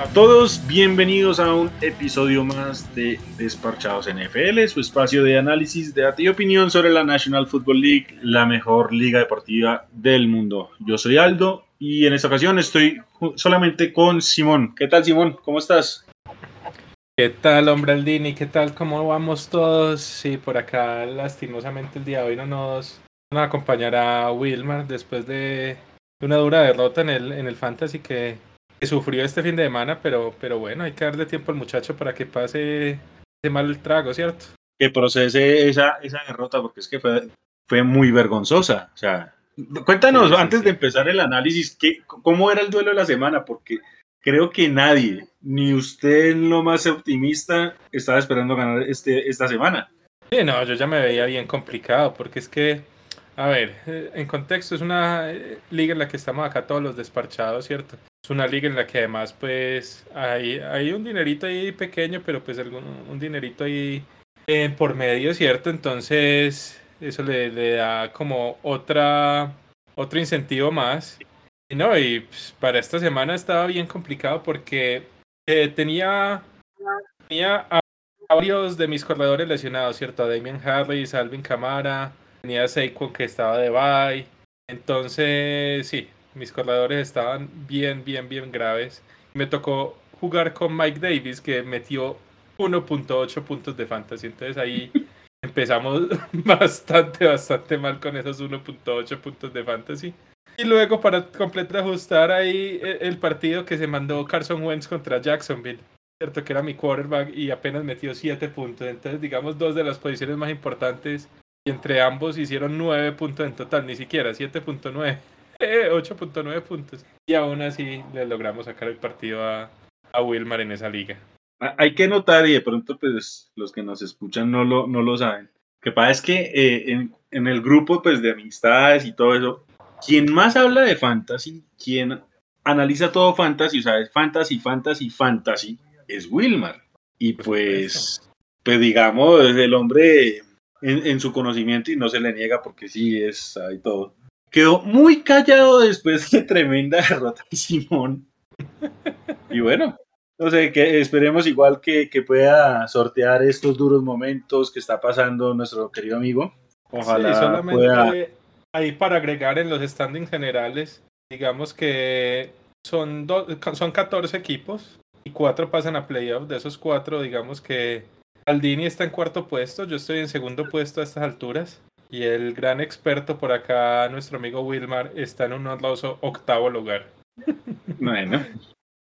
a todos, bienvenidos a un episodio más de Desparchados NFL, su espacio de análisis, debate y opinión sobre la National Football League, la mejor liga deportiva del mundo. Yo soy Aldo y en esta ocasión estoy solamente con Simón. ¿Qué tal Simón? ¿Cómo estás? ¿Qué tal, hombre Aldini? ¿Qué tal? ¿Cómo vamos todos? Sí, por acá lastimosamente el día de hoy no nos, nos acompañará Wilmar después de una dura derrota en el, en el Fantasy que, sufrió este fin de semana, pero, pero bueno, hay que darle tiempo al muchacho para que pase ese mal trago, ¿cierto? Que procese esa, esa derrota, porque es que fue, fue muy vergonzosa. O sea, cuéntanos antes de empezar el análisis, ¿qué, ¿cómo era el duelo de la semana? Porque creo que nadie, ni usted lo más optimista, estaba esperando ganar este, esta semana. Sí, no, yo ya me veía bien complicado, porque es que a ver, eh, en contexto, es una eh, liga en la que estamos acá todos los desparchados, ¿cierto? Es una liga en la que además, pues, hay, hay un dinerito ahí pequeño, pero pues algún, un dinerito ahí eh, por medio, ¿cierto? Entonces, eso le, da como otra, otro incentivo más. Y no, y pues, para esta semana estaba bien complicado porque tenía, tenía a varios de mis corredores lesionados, ¿cierto? A Damian Harris, Alvin Camara, Tenía Seiko que estaba de bye. Entonces, sí, mis corredores estaban bien, bien, bien graves. Me tocó jugar con Mike Davis, que metió 1.8 puntos de fantasy. Entonces ahí empezamos bastante, bastante mal con esos 1.8 puntos de fantasy. Y luego, para completar ajustar ahí e, el partido que se mandó Carson Wentz contra Jacksonville. Cierto que era mi quarterback y apenas metió 7 puntos. Entonces, digamos, dos de las posiciones más importantes y entre ambos hicieron 9 puntos en total, ni siquiera 7.9, 8.9 puntos. Y aún así le logramos sacar el partido a, a Wilmar en esa liga. Ah, hay que notar, y de pronto pues los que nos escuchan no lo, no lo saben, que pasa es que eh, en, en, el grupo pues de amistades y todo eso, quien más habla de fantasy, quien analiza todo fantasy, o sea, es fantasy, fantasy, fantasy, es Wilmar. Y pues, pues digamos, es el hombre en, su conocimiento y no se le niega porque sí es ahí todo. Quedó muy callado después de tremenda derrota de Simón. Y bueno, no sé, que esperemos igual que, que, pueda sortear estos duros momentos que está pasando nuestro querido amigo. Ojalá sí, solamente ahí para agregar en los standings generales, digamos que son, son 14 equipos y 4 pasan a playoff. De esos 4, digamos que Aldini está en cuarto puesto, yo estoy en segundo puesto a estas alturas. Y el gran experto por acá, nuestro amigo Wilmar, está en un honroso octavo lugar. Bueno.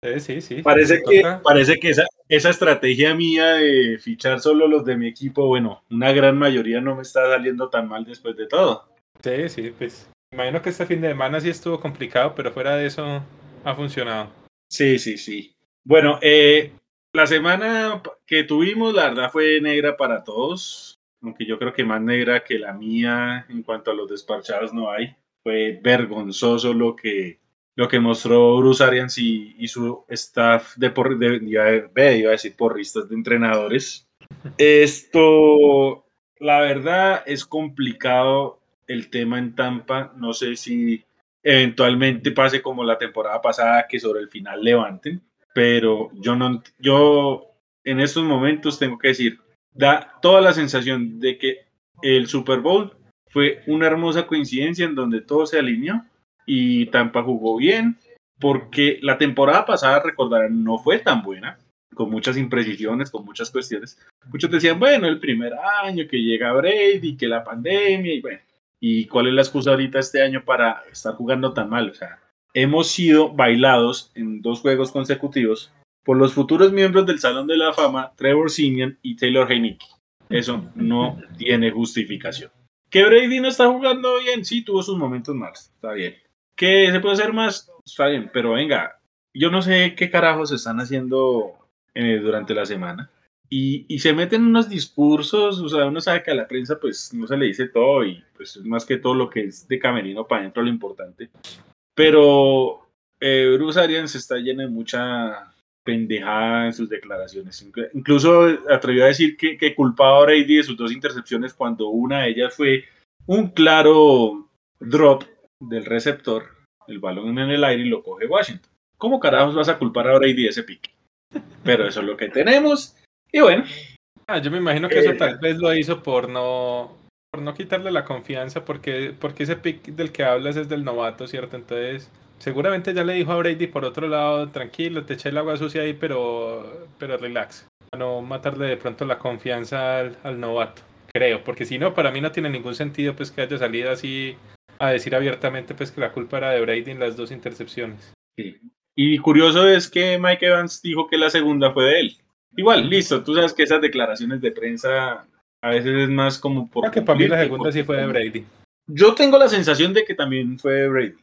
Sí, sí, sí. Parece que, parece que esa, esa estrategia mía de fichar solo los de mi equipo, bueno, una gran mayoría no me está saliendo tan mal después de todo. Sí, sí, pues. Imagino que este fin de semana sí estuvo complicado, pero fuera de eso ha funcionado. Sí, sí, sí. Bueno, eh, la semana que tuvimos, la verdad, fue negra para todos, aunque yo creo que más negra que la mía en cuanto a los despachados no hay. Fue vergonzoso lo que, lo que mostró Bruce Arians y, su staff de, por, de iba, iba a decir porristas de entrenadores. Esto, la verdad, es complicado el tema en Tampa. No sé si eventualmente pase como la temporada pasada, que sobre el final levanten pero yo no, yo en estos momentos tengo que decir, da toda la sensación de que el Super Bowl fue una hermosa coincidencia en donde todo se alineó y Tampa jugó bien, porque la temporada pasada, recordarán, no fue tan buena, con muchas imprecisiones, con muchas cuestiones. Muchos decían, bueno, el primer año que llega Brady, que la pandemia, y bueno, ¿y cuál es la excusa ahorita este año para estar jugando tan mal? O sea, hemos sido bailados en dos juegos consecutivos por los futuros miembros del Salón de la Fama, Trevor Simeon y Taylor Heineke. Eso no tiene justificación. Que Brady no está jugando bien, sí, tuvo sus momentos malos, está bien. Que se puede hacer más, está bien, pero venga, yo no sé qué carajos están haciendo eh, durante la semana. Y, y, se meten unos discursos, o sea, uno sabe que a la prensa pues no se le dice todo y pues es más que todo lo que es de camerino para adentro lo importante. Pero eh, Bruce Arians está lleno de mucha pendejada en sus declaraciones. Incluso atrevió a decir que, que culpaba a Brady de sus dos intercepciones cuando una de ellas fue un claro drop del receptor, el balón en el aire y lo coge Washington. ¿cómo carajos vas a culpar a Brady de ese pick? Pero eso es lo que tenemos. Y bueno. Ah, yo me imagino que eso eh, tal vez lo hizo por no por no quitarle la confianza, porque, porque ese pick del que hablas es del novato, ¿cierto? Entonces, seguramente ya le dijo a Brady por otro lado, tranquilo, te eché el agua sucia ahí, pero, pero relax. Para no matarle de pronto la confianza al, novato, creo, porque si no, para mí no tiene ningún sentido pues que haya salido así a decir abiertamente pues que la culpa era de Brady en las dos intercepciones. Y curioso es que Mike Evans dijo que la segunda fue de él. Igual, listo, tú sabes que esas declaraciones de prensa a veces es más como por. que para mí la segunda sí fue de Brady. Yo tengo la sensación de que también fue de Brady.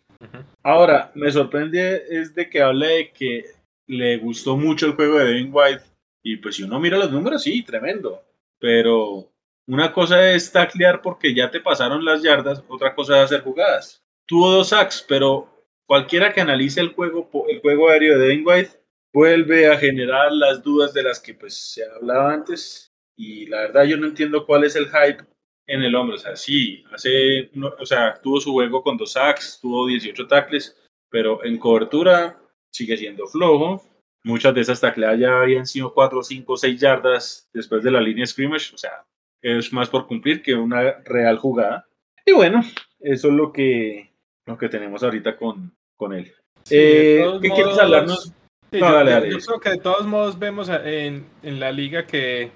Ahora, me sorprende es de que hable de que le gustó mucho el juego de Devin White. Y pues si uno mira los números, sí, tremendo. Pero una cosa es taclear porque ya te pasaron las yardas, otra cosa es hacer jugadas. Tuvo dos sacks, pero cualquiera que analice el juego, el juego aéreo de Devin White vuelve a generar las dudas de las que pues se hablaba antes y la verdad yo no entiendo cuál es el hype en el hombre. O sea, sí, hace, o sea, tuvo su juego con dos sacks, tuvo 18 tackles, pero en cobertura sigue siendo flojo. Muchas de esas tacleadas ya habían sido 4, 5, 6 yardas después de la línea scrimmage. O sea, es más por cumplir que una real jugada. Y bueno, eso es lo que, lo que tenemos ahorita con, con él. Eh, ¿Qué quieres hablarnos? no, dale, dale. Yo, creo que de todos modos vemos en, en la liga que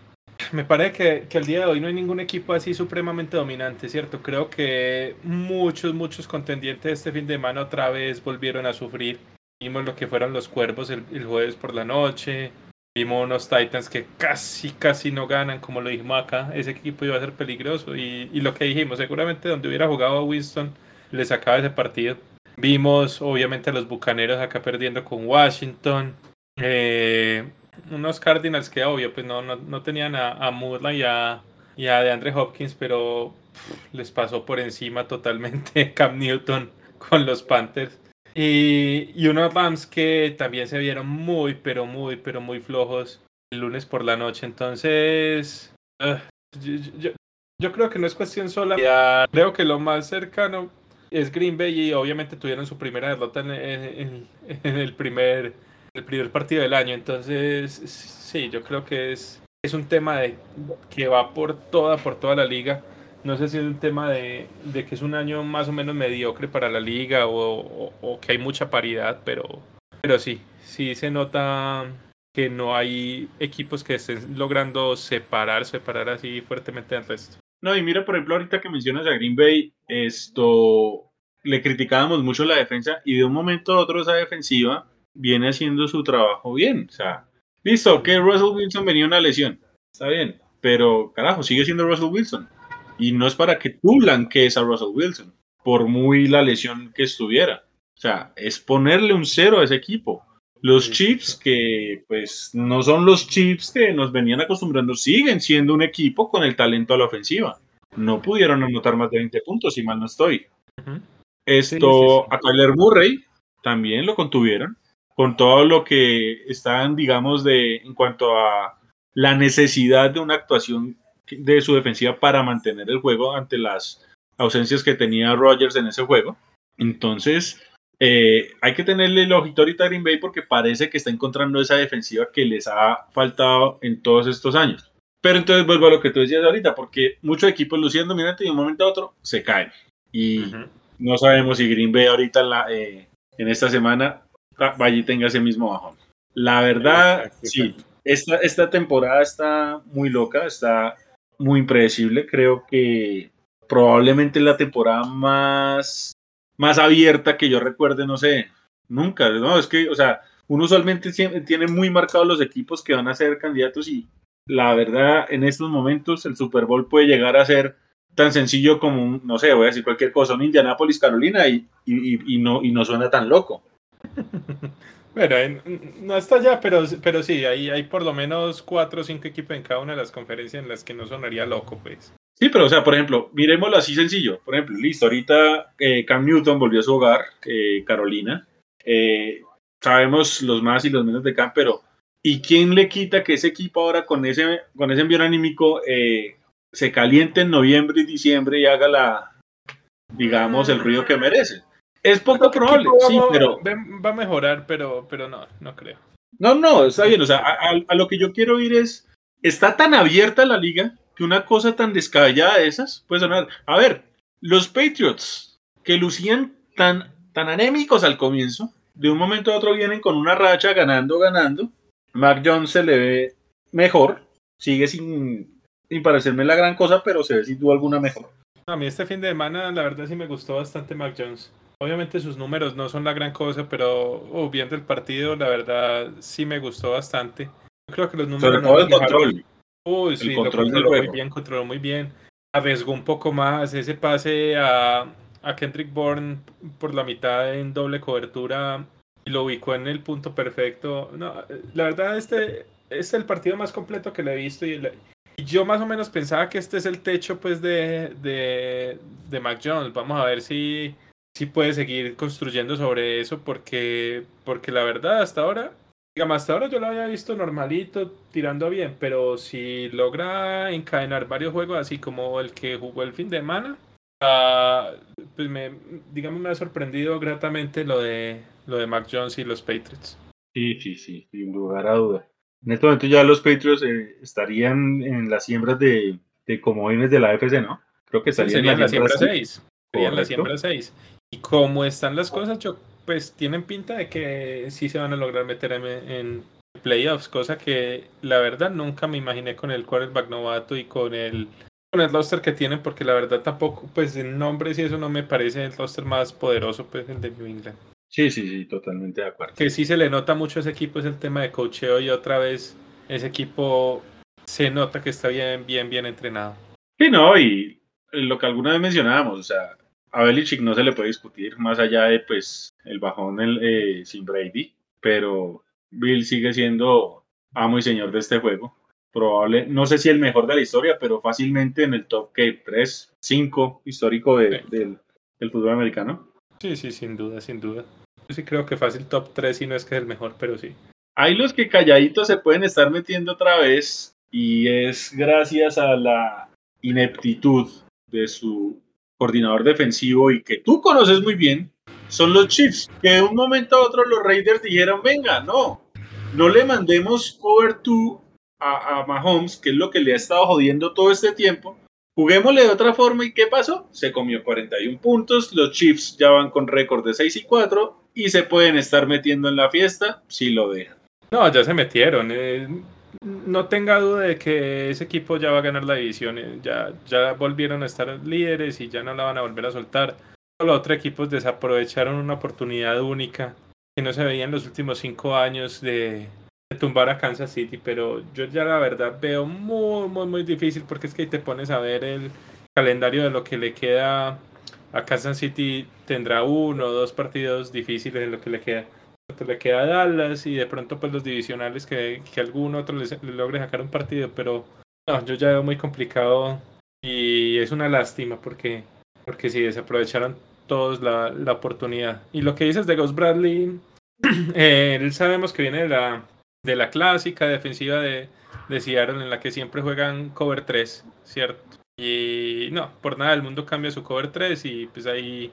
me parece que, que el día de hoy no hay ningún equipo así supremamente dominante, ¿cierto? Creo que muchos, muchos contendientes este fin de semana otra vez volvieron a sufrir. Vimos lo que fueron los cuervos el, jueves por la noche. Vimos unos Titans que casi, casi no ganan, como lo dijimos acá. Ese equipo iba a ser peligroso. Y, y lo que dijimos, seguramente donde hubiera jugado Winston, le sacaba ese partido. Vimos, obviamente, a los bucaneros acá perdiendo con Washington. Eh, unos Cardinals que obvio, pues no, no, tenían a, a y a, y a DeAndre Hopkins, pero les pasó por encima totalmente Cam Newton con los Panthers. Y, y unos Rams que también se vieron muy, pero muy, pero muy flojos el lunes por la noche. Entonces, yo, yo, creo que no es cuestión sola. Creo que lo más cercano es Green Bay y obviamente tuvieron su primera derrota en, en, en el primer el primer partido del año. Entonces, sí, yo creo que es, es un tema de, que va por toda, por toda la liga. No sé si es un tema de, de que es un año más o menos mediocre para la liga o, o, que hay mucha paridad, pero, pero sí, sí se nota que no hay equipos que estén logrando separar, separar así fuertemente del resto. No, y mira, por ejemplo, ahorita que mencionas a Green Bay, esto le criticábamos mucho la defensa y de un momento a otro esa defensiva viene haciendo su trabajo bien. O sea, listo, que Russell Wilson venía una lesión. Está bien. Pero, carajo, sigue siendo Russell Wilson. Y no es para que tú blanquees a Russell Wilson, por muy la lesión que estuviera. O sea, es ponerle un cero a ese equipo. Los Chiefs, que pues no son los Chiefs que nos venían acostumbrando, siguen siendo un equipo con el talento a la ofensiva. No pudieron anotar más de 20 puntos, si mal no estoy. Esto, a Kyler Murray también lo contuvieron con todo lo que están, digamos, de en cuanto a la necesidad de una actuación de su defensiva para mantener el juego ante las ausencias que tenía Rogers en ese juego. Entonces, eh, hay que tenerle el ojito ahorita a Green Bay porque parece que está encontrando esa defensiva que les ha faltado en todos estos años. Pero entonces vuelvo a lo que tú decías ahorita, porque muchos equipos luciendo dominante y de un momento a otro se caen. Y no sabemos si Green Bay ahorita en, la, eh, en esta semana Valle tenga ese mismo bajón. La verdad, sí, esta, esta temporada está muy loca, está muy impredecible. Creo que probablemente la temporada más, más abierta que yo recuerde, no sé, nunca. No, es que, o sea, uno usualmente tiene muy marcados los equipos que van a ser candidatos y la verdad, en estos momentos el Super Bowl puede llegar a ser tan sencillo como, no sé, voy a decir cualquier cosa, un Indianapolis, Carolina y, y, y, no, y no suena tan loco. Bueno, no está ya, pero, pero sí, hay, hay por lo menos cuatro o cinco equipos en cada una de las conferencias en las que no sonaría loco, pues. Sí, pero o sea, por ejemplo, miremoslo así sencillo. Por ejemplo, listo, ahorita eh, Cam Newton volvió a su hogar, eh, Carolina. Eh, sabemos los más y los menos de Cam, pero ¿y quién le quita que ese equipo ahora con ese, con ese envío anímico se caliente en noviembre y diciembre y haga la, digamos, el ruido que merece? Es poco probable, sí, pero... Va a mejorar, pero, pero no, no creo. No, no, está bien. O sea, a, lo que yo quiero ir es, está tan abierta la liga que una cosa tan descabellada de esas puede sonar. A ver, los Patriots, que lucían tan, tan anémicos al comienzo, de un momento a otro vienen con una racha ganando, ganando. Mark Jones se le ve mejor, sigue sin, sin parecerme la gran cosa, pero se ve sin duda alguna mejor. A mí este fin de semana, la verdad sí me gustó bastante Mark Jones. Obviamente sus números no son la gran cosa, pero oh, viendo el partido, la verdad sí me gustó bastante. Yo creo que los números. Sobre todo el control. Uy, sí, lo controló muy bien, controló muy bien. Arriesgó un poco más ese pase a, a Kendrick Bourne por la mitad en doble cobertura y lo ubicó en el punto perfecto. No, la verdad, este es el partido más completo que le he visto y, y yo más o menos pensaba que este es el techo pues de, de, de Mac Jones. Vamos a ver si sí puede seguir construyendo sobre eso porque, porque la verdad hasta ahora, digamos, hasta ahora yo lo había visto normalito, tirando bien, pero si logra encadenar varios juegos así como el que jugó el fin de semana, uh, pues me, digamos, me ha sorprendido gratamente lo de, lo de Mac Jones y los Patriots. Sí, sí, sí, sin lugar a duda. En este momento ya los Patriots eh, estarían en las siembras de, de comodines de la FC, ¿no? Creo que estarían en la siembra 6. Serían la siembra 6. Y como están las cosas, yo, pues tienen pinta de que sí se van a lograr meter en, playoffs, cosa que la verdad nunca me imaginé con el quarterback novato y con el con el roster que tienen, porque la verdad tampoco, pues en nombres y eso no me parece el roster más poderoso, pues el de New England. Sí, sí, sí, totalmente de acuerdo. Que sí se le nota mucho a ese equipo es el tema de cocheo y otra vez ese equipo se nota que está bien, bien, bien entrenado. Sí, no, y lo que alguna vez mencionábamos, o sea, a Belichick no se le puede discutir más allá de pues el bajón el, eh, sin Brady, pero Bill sigue siendo amo y señor de este juego. Probable, no sé si el mejor de la historia, pero fácilmente en el top que 3, 5 histórico del, del, fútbol americano. Sí, sí, sin duda, sin duda. Yo sí creo que fácil top 3 y no es que es el mejor, pero sí. Hay los que calladitos se pueden estar metiendo otra vez y es gracias a la ineptitud de su coordinador defensivo y que tú conoces muy bien, son los Chiefs, que de un momento a otro los Raiders dijeron, venga, no, no le mandemos cover 2 a, Mahomes, que es lo que le ha estado jodiendo todo este tiempo, juguémosle de otra forma y ¿qué pasó? Se comió 41 puntos, los Chiefs ya van con récord de 6 y 4 y se pueden estar metiendo en la fiesta si lo dejan. No, ya se metieron. Eh, no tenga duda de que ese equipo ya va a ganar la división. Eh, ya, ya volvieron a estar líderes y ya no la van a volver a soltar. Los otros equipos desaprovecharon una oportunidad única que no se veía en los últimos cinco años de, tumbar a Kansas City, pero yo ya la verdad veo muy, muy, muy difícil porque es que te pones a ver el calendario de lo que le queda a Kansas City. Tendrá uno o dos partidos difíciles en lo que le queda le queda Dallas y de pronto pues los divisionales que, que algún otro le, logre sacar un partido, pero no, yo ya veo muy complicado y es una lástima porque, porque sí, desaprovecharon todos la, la oportunidad. Y lo que dices de Ghost Bradley, eh, él sabemos que viene de la, de la clásica defensiva de, de Seattle en la que siempre juegan cover 3, ¿cierto? Y no, por nada el mundo cambia su cover 3 y pues ahí,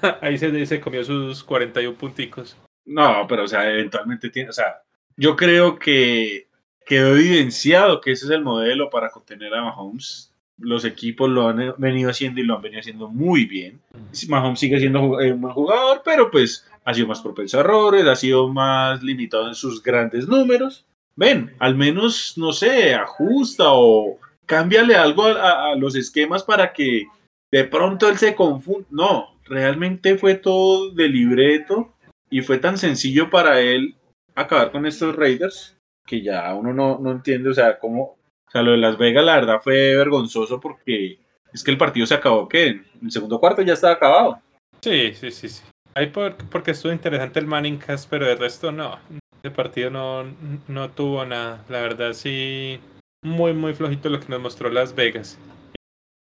ahí se, se comió sus 41 punticos. No, pero o sea, eventualmente tiene, o sea, yo creo que quedó evidenciado que ese es el modelo para contener a Mahomes. Los equipos lo han venido haciendo y lo han venido haciendo muy bien. Mahomes sigue siendo eh, un buen jugador, pero pues ha sido más propenso a errores, ha sido más limitado en sus grandes números. Ven, al menos, no sé, ajusta o cámbiale algo a, a los esquemas para que de pronto él se confunda. No, realmente fue todo de libreto y fue tan sencillo para él acabar con estos Raiders que ya uno no, no entiende, o sea, cómo, o sea, lo de Las Vegas la verdad fue vergonzoso porque es que el partido se acabó, ¿qué? En el segundo cuarto ya estaba acabado. Sí, sí, sí, sí. Ahí porque estuvo interesante el Manning Cast, pero el resto no. El partido no, no tuvo nada. La verdad sí, muy, muy flojito lo que nos mostró Las Vegas.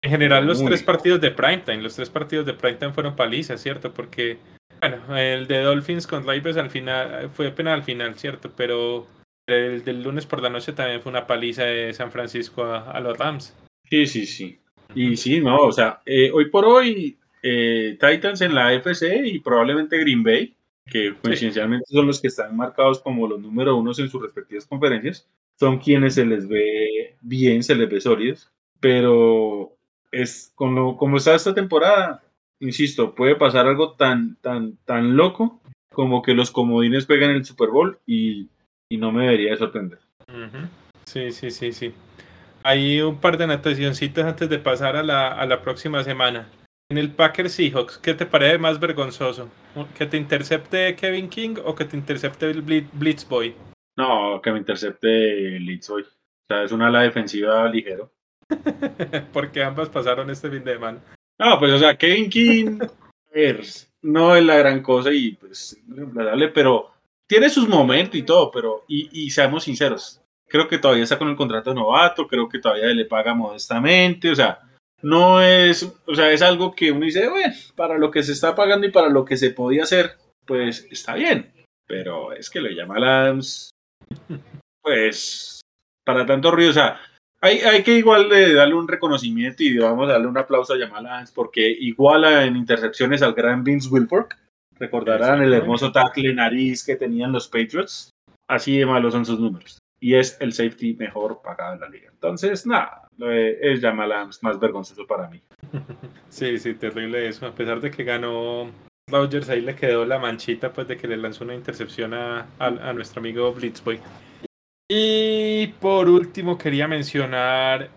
En general los tres partidos de primetime, los tres partidos de primetime fueron palizas, ¿cierto? Porque bueno, el de Dolphins con Ravens al final fue pena al final, cierto, pero el del lunes por la noche también fue una paliza de San Francisco a, los Rams. Sí, sí, sí. Y sí, no, o sea, eh, hoy por hoy eh, Titans en la AFC y probablemente Green Bay, que coincidencialmente son los que están marcados como los número unos en sus respectivas conferencias, son quienes se les ve bien, se les ve sólidos, pero es como, como está esta temporada, insisto, puede pasar algo tan, tan, tan loco como que los comodines pegan el Super Bowl y, no me debería sorprender. Sí, sí, sí, sí. Hay un par de natacioncitas antes de pasar a la, a la próxima semana. En el Packers Seahawks, ¿qué te parece más vergonzoso? ¿Que te intercepte Kevin King o que te intercepte el Blitz Boy? No, que me intercepte Blitz Boy. O sea, es una ala defensiva ligero. Porque ambas pasaron este fin de semana. No, pues o sea, Kevin King no es la gran cosa y pues dale, pero tiene sus momentos y todo, pero y, y seamos sinceros, creo que todavía está con el contrato novato, creo que todavía le paga modestamente, o sea, no es, o sea, es algo que uno dice, bueno, para lo que se está pagando y para lo que se podía hacer, pues está bien. Pero es que le llama Adams, pues, para tanto ruido, o sea, hay, hay que igual darle un reconocimiento y vamos a darle un aplauso a Jamal Adams porque iguala en intercepciones al gran Vince Wilfork. Recordarán el hermoso tackle nariz que tenían los Patriots. Así de malos son sus números y es el safety mejor pagado en la liga. Entonces, nada, es Jamal más vergonzoso para mí. Sí, sí, terrible eso. A pesar de que ganó Rodgers, ahí le quedó la manchita pues de que le lanzó una intercepción a, a, nuestro amigo Blitzboy. Y por último quería mencionar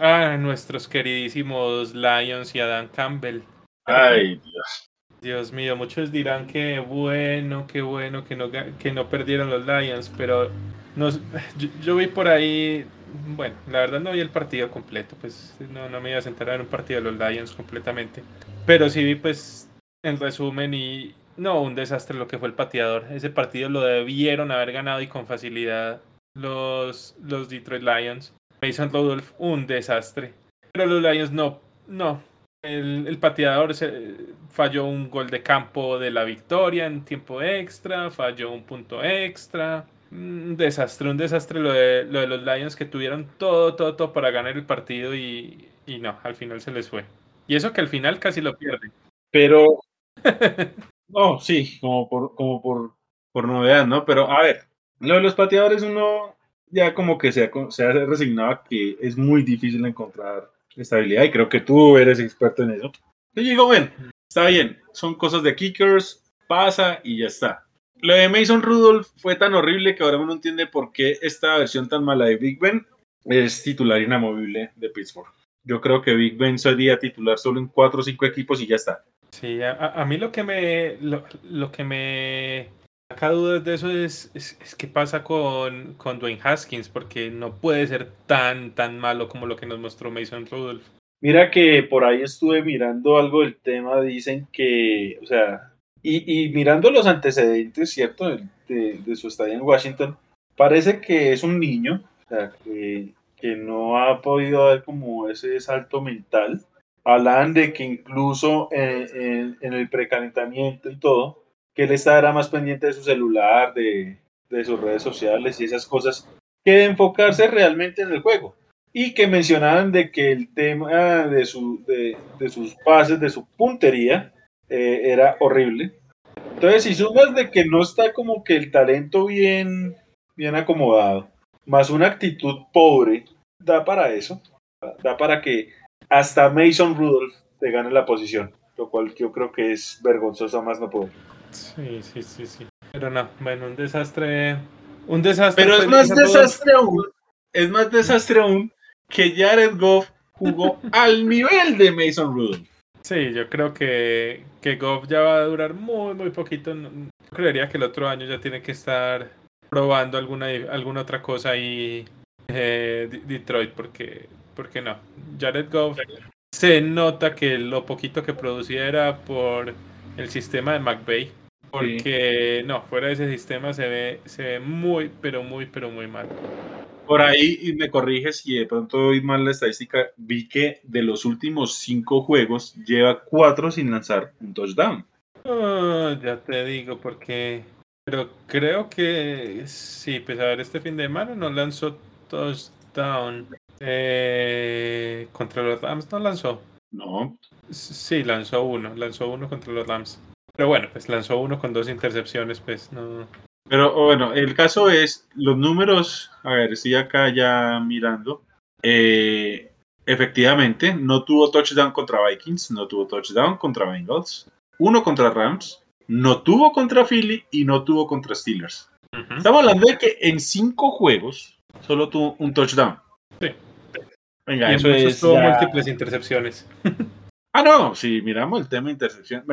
a nuestros queridísimos Lions y a Dan Campbell. Ay, Dios. Dios mío, muchos dirán que bueno, qué bueno que no, que no perdieron los Lions, pero yo, vi por ahí, bueno, la verdad no vi el partido completo, pues no, no me iba a sentar a ver un partido de los Lions completamente, pero sí vi pues en resumen y no, un desastre lo que fue el pateador. Ese partido lo debieron haber ganado y con facilidad los, los Detroit Lions. Mason Rudolph, un desastre. Pero los Lions no, no. El, el pateador se, falló un gol de campo de la victoria en tiempo extra, falló un punto extra un desastre, un desastre lo de, lo de los Lions que tuvieron todo, todo, todo para ganar el partido y, y no, al final se les fue. Y eso que al final casi lo pierden. Pero, no, sí, como por, como por, por novedad, ¿no? Pero a ver, lo de los pateadores uno ya como que se ha, resignado a que es muy difícil encontrar estabilidad y creo que tú eres experto en eso. Yo digo, bueno, está bien, son cosas de kickers, pasa y ya está. Lo de Mason Rudolph fue tan horrible que ahora uno entiende por qué esta versión tan mala de Big Ben es titular inamovible de Pittsburgh. Yo creo que Big Ben sería titular solo en cuatro o cinco equipos y ya está. Sí, a, mí lo que me lo, que me saca dudas de eso es, es, qué pasa con, con Dwayne Haskins, porque no puede ser tan, tan malo como lo que nos mostró Mason Rudolph. Mira que por ahí estuve mirando algo del tema, dicen que, o sea, y, mirando los antecedentes, ¿cierto? De, su estadía en Washington, parece que es un niño, o sea, que, no ha podido dar como ese salto mental. Hablan de que incluso en, el precalentamiento y todo, que él estaba más pendiente de su celular, de, de sus redes sociales y esas cosas, que de enfocarse realmente en el juego. Y que mencionaban de que el tema de, su, de, de sus pases, de su puntería, eh, era horrible. Entonces, si sumas de que no está como que el talento bien, bien acomodado, más una actitud pobre, da para eso. Da para que hasta Mason Rudolph te gane la posición, lo cual yo creo que es vergonzoso más no puedo. Sí, sí, sí, sí. Pero no, bueno, un desastre. Un desastre. Pero es más desastre aún. Es más desastre aún que Jared Goff jugó al nivel de Mason Rudolph. Sí, yo creo que, que Goff ya va a durar muy, muy poquito. creería que el otro año ya tiene que estar probando alguna, alguna otra cosa ahí eh, Detroit, porque, porque no. Jared Goff se nota que lo poquito que producía era por el sistema de McVeigh. Porque no, fuera de ese sistema se ve, se ve muy, pero muy, pero muy mal. Por ahí, y me corriges si de pronto doy mal la estadística, vi que de los últimos cinco juegos lleva cuatro sin lanzar un touchdown. Ah, ya te digo, porque. Pero creo que sí, pues a ver, este fin de semana no lanzó touchdown. Eh, contra los Rams no lanzó. No. Sí, lanzó uno, lanzó uno contra los Rams. Pero bueno, pues lanzó uno con dos intercepciones, pues no. Pero bueno, el caso es, los números, a ver, estoy acá ya mirando. Eh, efectivamente, no tuvo touchdown contra Vikings, no tuvo touchdown contra Bengals, uno contra Rams, no tuvo contra Philly y no tuvo contra Steelers. Estamos hablando de que en cinco juegos solo tuvo un touchdown. Sí. Venga, eso es. Tuvo múltiples intercepciones. ah, no, si miramos el tema de intercepción,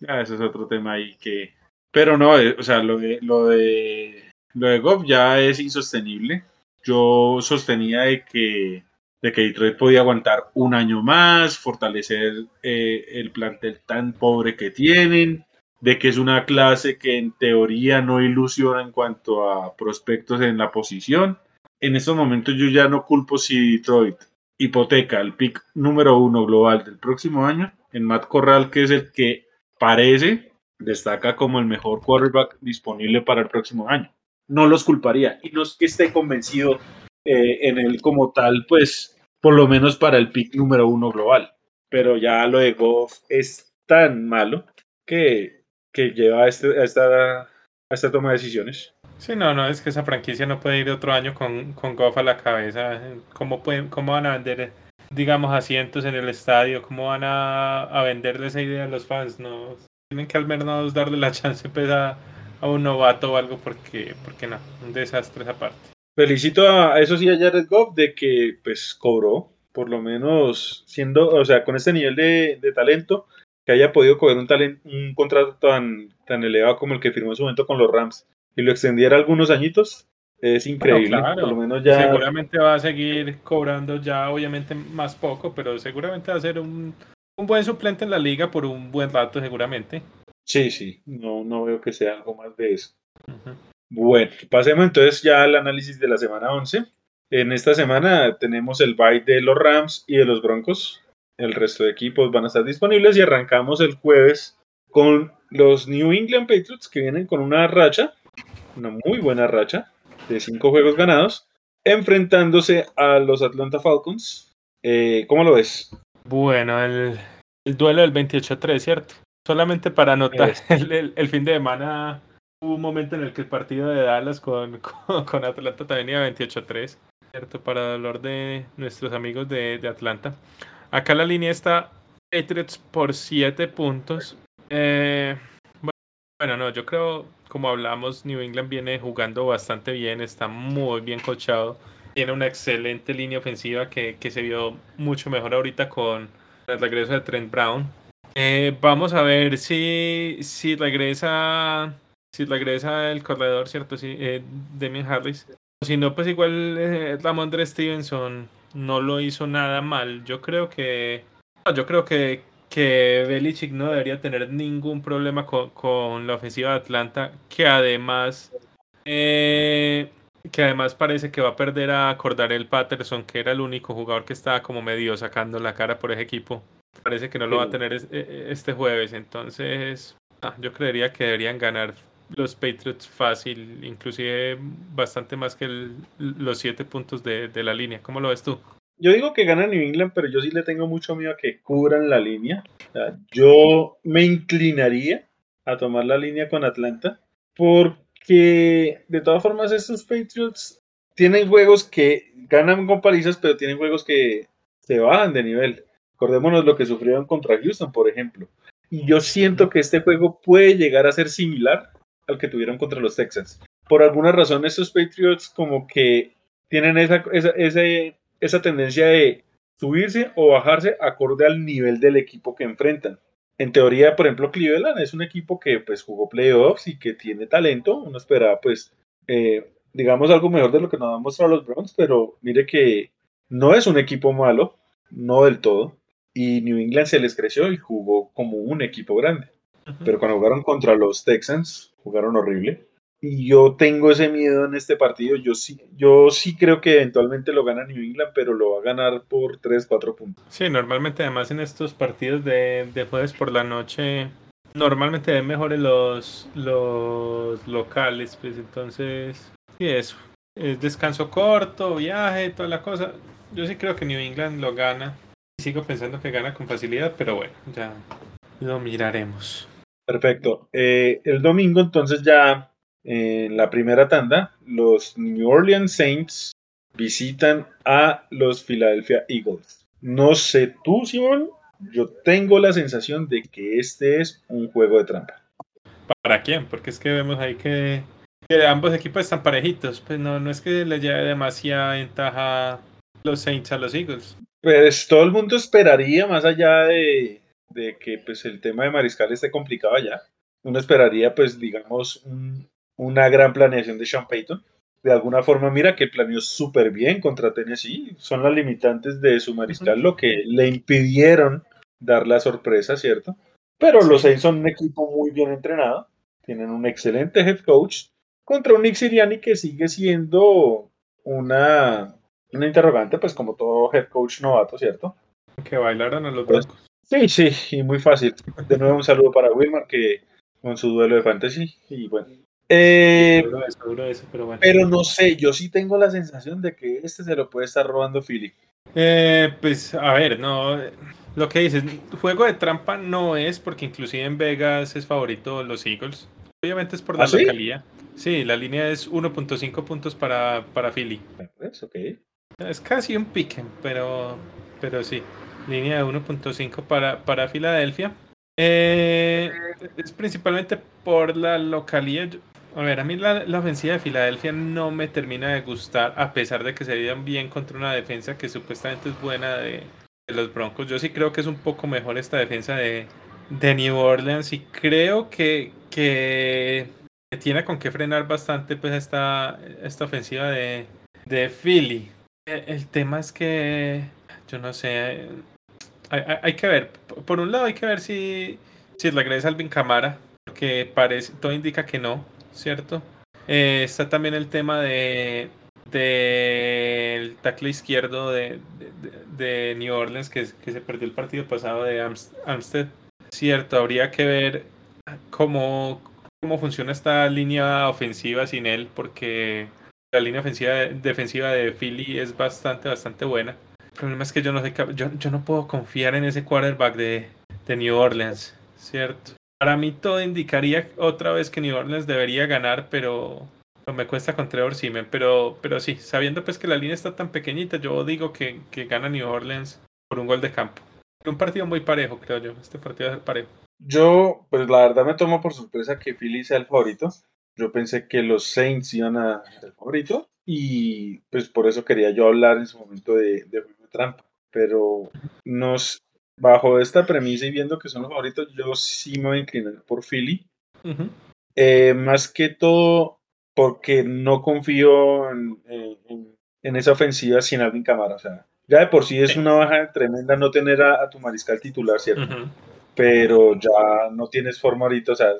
ya ese es otro tema ahí que. Pero no, eh, o sea, lo de, lo de, lo de Goff ya es insostenible. Yo sostenía de que, de que Detroit podía aguantar un año más, fortalecer eh, el plantel tan pobre que tienen, de que es una clase que en teoría no ilusiona en cuanto a prospectos en la posición. En estos momentos yo ya no culpo si Detroit hipoteca el pick número uno global del próximo año en Matt Corral, que es el que parece destaca como el mejor quarterback disponible para el próximo año. No los culparía. Y no es que esté convencido eh, en él como tal, pues por lo menos para el pick número uno global. Pero ya lo de Goff es tan malo que, que lleva a, este, a, esta, esta toma de decisiones. Sí, no, no, es que esa franquicia no puede ir otro año con, con Goff a la cabeza. ¿Cómo, pueden, ¿Cómo van a vender, digamos, asientos en el estadio? ¿Cómo van a, a venderle esa idea a los fans? No, tienen que al menos darle la chance pues, a, a un novato o algo porque, porque no, un desastre esa parte. Felicito a eso sí a Jared Goff de que pues cobró, por lo menos siendo, o sea, con este nivel de, de talento, que haya podido coger un, talento, un contrato tan, tan elevado como el que firmó en su momento con los Rams y lo extendiera algunos añitos, es increíble. Por lo menos ya... Seguramente va a seguir cobrando ya, obviamente más poco, pero seguramente va a ser un, un buen suplente en la liga por un buen rato, seguramente. Sí, sí, no, no veo que sea algo más de eso. Bueno, pasemos entonces ya al análisis de la semana 11. En esta semana tenemos el bye de los Rams y de los Broncos. El resto de equipos van a estar disponibles y arrancamos el jueves con los New England Patriots que vienen con una racha una muy buena racha de cinco juegos ganados, enfrentándose a los Atlanta Falcons. Eh, ¿Cómo lo ves? Bueno, el, duelo del 28-3, ¿cierto? Solamente para anotar, el, fin de semana hubo un momento en el que el partido de Dallas con, con, Atlanta también iba 28-3, ¿cierto? Para dolor de nuestros amigos de, de Atlanta. Acá la línea está Patriots por 7 puntos. Eh, bueno, no, yo creo, como hablamos, New England viene jugando bastante bien, está muy bien coachado, tiene una excelente línea ofensiva que, que se vio mucho mejor ahorita con el regreso de Trent Brown. Eh, vamos a ver si, si regresa si regresa el corredor, ¿cierto? Sí, eh, Demian Harris. Si no, pues igual eh, Ramondre Stevenson no lo hizo nada mal. Yo creo que. Yo creo que, que Belichick no debería tener ningún problema con, la ofensiva de Atlanta, que además eh, que además parece que va a perder a el Patterson, que era el único jugador que estaba como medio sacando la cara por ese equipo. Parece que no lo va a tener e, e, este jueves, entonces ah, yo creería que deberían ganar los Patriots fácil, inclusive bastante más que los siete puntos de, de la línea. ¿Cómo lo ves tú? Yo digo que gana New England, pero yo sí le tengo mucho miedo a que cubran la línea. yo me inclinaría a tomar la línea con Atlanta, porque de todas formas estos Patriots tienen juegos que ganan con palizas, pero tienen juegos que se bajan de nivel. Acordémonos lo que sufrieron contra Houston, por ejemplo. Y yo siento que este juego puede llegar a ser similar al que tuvieron contra los Texans. Por alguna razón, estos Patriots como que tienen esa, esa, ese esa tendencia de subirse o bajarse acorde al nivel del equipo que enfrentan. En teoría, por ejemplo, Cleveland es un equipo que pues jugó playoffs y que tiene talento. Uno esperaba pues, eh, digamos, algo mejor de lo que nos han mostrado los Browns, pero mire que no es un equipo malo, no del todo. Y New England se les creció y jugó como un equipo grande. Pero cuando jugaron contra los Texans, jugaron horrible. Y yo tengo ese miedo en este partido. Yo sí, yo sí creo que eventualmente lo gana New England, pero lo va a ganar por 3, 4 puntos. Sí, normalmente además en estos partidos de, de jueves por la noche, normalmente ven mejores los, los locales, pues entonces, sí, eso. Es descanso corto, viaje, toda la cosa. Yo sí creo que New England lo gana. sigo pensando que gana con facilidad, pero bueno, ya lo miraremos. Perfecto. Eh, el domingo, entonces, ya en la primera tanda, los New Orleans Saints visitan a los Philadelphia Eagles. No sé tú, Simón, yo tengo la sensación de que este es un juego de trampa. ¿Para quién? Porque es que vemos ahí que, ambos equipos están parejitos. Pues no, no es que le lleve demasiada ventaja los Saints a los Eagles. Pues todo el mundo esperaría, más allá de, de que pues el tema de Mariscal esté complicado ya, uno esperaría pues digamos una gran planeación de Sean Payton. De alguna forma, mira que planeó súper bien contra Tennessee. Son las limitantes de su mariscal lo que le impidieron dar la sorpresa, ¿cierto? Pero los seis son un equipo muy bien entrenado. Tienen un excelente head coach contra un Nick Siriani que sigue siendo una, una interrogante, pues como todo head coach novato, ¿cierto? Que bailaron a los pues, Broncos. Sí, sí, y muy fácil. De nuevo un saludo para Wilmar que con su duelo de fantasy y bueno. Eh, pero, no sé, yo sí tengo la sensación de que este se lo puede estar robando Philly. Eh, pues a ver, no, lo que dices, juego de trampa no es porque inclusive en Vegas es favorito los Eagles. Obviamente es por la ¿Ah, localidad. Sí, la línea es 1.5 puntos para, para Philly. Es, okay. es casi un pique, pero, pero sí línea de 1.5 para, para Filadelfia. Eh, es principalmente por la localidad. A ver, a mí la, ofensiva de Filadelfia no me termina de gustar, a pesar de que se veían bien contra una defensa que supuestamente es buena de, los Broncos. Yo sí creo que es un poco mejor esta defensa de, de New Orleans y creo que, que tiene con qué frenar bastante pues esta, esta ofensiva de, de Philly. El tema es que, yo no sé, hay, que ver. Por un lado, hay que ver si, si regresa Alvin Camara, porque parece, todo indica que no, ¿cierto? Eh, está también el tema de del tackle izquierdo de, de, New Orleans que, que, se perdió el partido pasado de Amstead. Cierto, habría que ver cómo, cómo funciona esta línea ofensiva sin él, porque la línea ofensiva defensiva de Philly es bastante, bastante buena. El problema es que yo no, sé, yo, yo no puedo confiar en ese quarterback de, de New Orleans, ¿cierto? Para mí todo indicaría otra vez que New Orleans debería ganar, pero me cuesta con Trevor Simen. Pero, pero sí, sabiendo pues que la línea está tan pequeñita, yo digo que, que gana New Orleans por un gol de campo. Un partido muy parejo, creo yo. Este partido ser parejo. Yo, pues la verdad me tomo por sorpresa que Philly sea el favorito. Yo pensé que los Saints iban a ser el favorito. Y pues por eso quería yo hablar en su momento de, de trampa. Pero nos, bajo esta premisa y viendo que son los favoritos, yo sí me voy a inclinar por Philly. Eh, más que todo porque no confío en, en, esa ofensiva sin Alvin Camara. O sea, ya de por sí es una baja tremenda no tener a, tu mariscal titular, ¿cierto? Pero ya no tienes forma ahorita, o sea,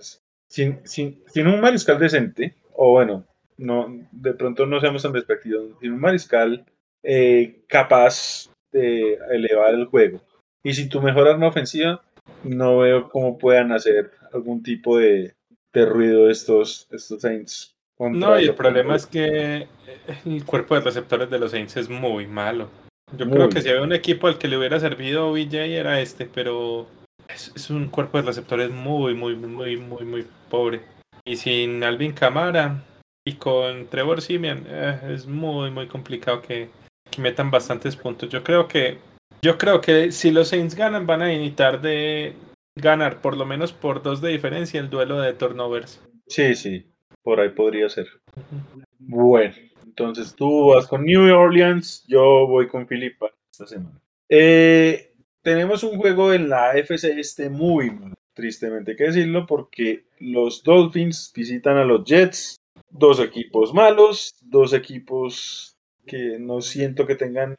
sin, sin, sin un mariscal decente, o bueno, no, de pronto no seamos tan despectivos, sin un mariscal eh, capaz de elevar el juego. Y si tú mejoras una ofensiva, no veo cómo puedan hacer algún tipo de, ruido estos, estos Saints. No, y el problema es que el cuerpo de receptores de los Saints es muy malo. Yo creo que si había un equipo al que le hubiera servido OBJ era este, pero es, un cuerpo de receptores muy, muy, muy, muy, muy pobre. Y sin Alvin Camara y con Trevor Simeon eh, es muy, muy complicado que, metan bastantes puntos. Yo creo que yo creo que si los Saints ganan van a necesitar de ganar por lo menos por dos de diferencia el duelo de turnovers. Sí, sí, por ahí podría ser. Bueno, entonces tú vas con New Orleans, yo voy con Filipa esta semana. Eh, tenemos un juego en la FC este muy mal, tristemente hay que decirlo, porque los Dolphins visitan a los Jets, dos equipos malos, dos equipos que no siento que tengan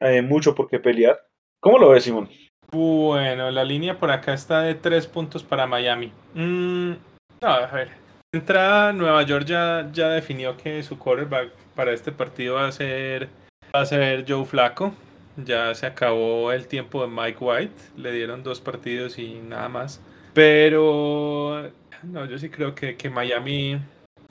eh, mucho por qué pelear. ¿Cómo lo ves, Simón? Bueno, la línea por acá está de tres puntos para Miami. Mm, no, a ver. Entrada, Nueva York ya, ya definió que su quarterback para este partido va a ser va a ser Joe Flaco. Ya se acabó el tiempo de Mike White. Le dieron dos partidos y nada más. Pero no, yo sí creo que, que Miami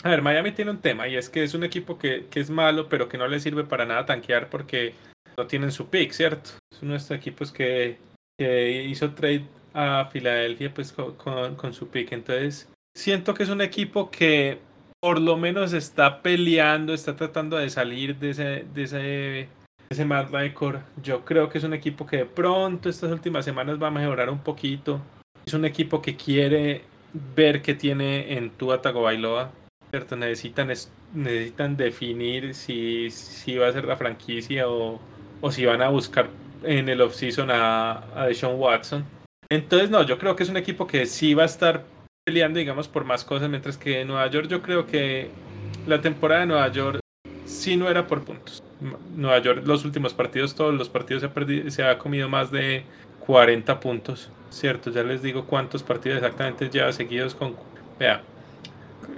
a ver, Miami tiene un tema y es que es un equipo que, es malo, pero que no le sirve para nada tanquear porque no tienen su pick, ¿cierto? Es uno de estos equipos que, hizo trade a Filadelfia pues con, su pick. Entonces, siento que es un equipo que por lo menos está peleando, está tratando de salir de ese, de ese, ese Mad Record. Yo creo que es un equipo que de pronto estas últimas semanas va a mejorar un poquito. Es un equipo que quiere ver qué tiene en Tua Tagovailoa. ¿cierto? Necesitan, necesitan definir si, si va a ser la franquicia o, o si van a buscar en el offseason a, a Deshaun Watson. Entonces, no, yo creo que es un equipo que sí va a estar peleando, digamos, por más cosas, mientras que Nueva York yo creo que la temporada de Nueva York sí no era por puntos. Nueva York los últimos partidos, todos los partidos se ha, perdido, se ha comido más de 40 puntos, ¿cierto? Ya les digo cuántos partidos exactamente lleva seguidos con... Vea,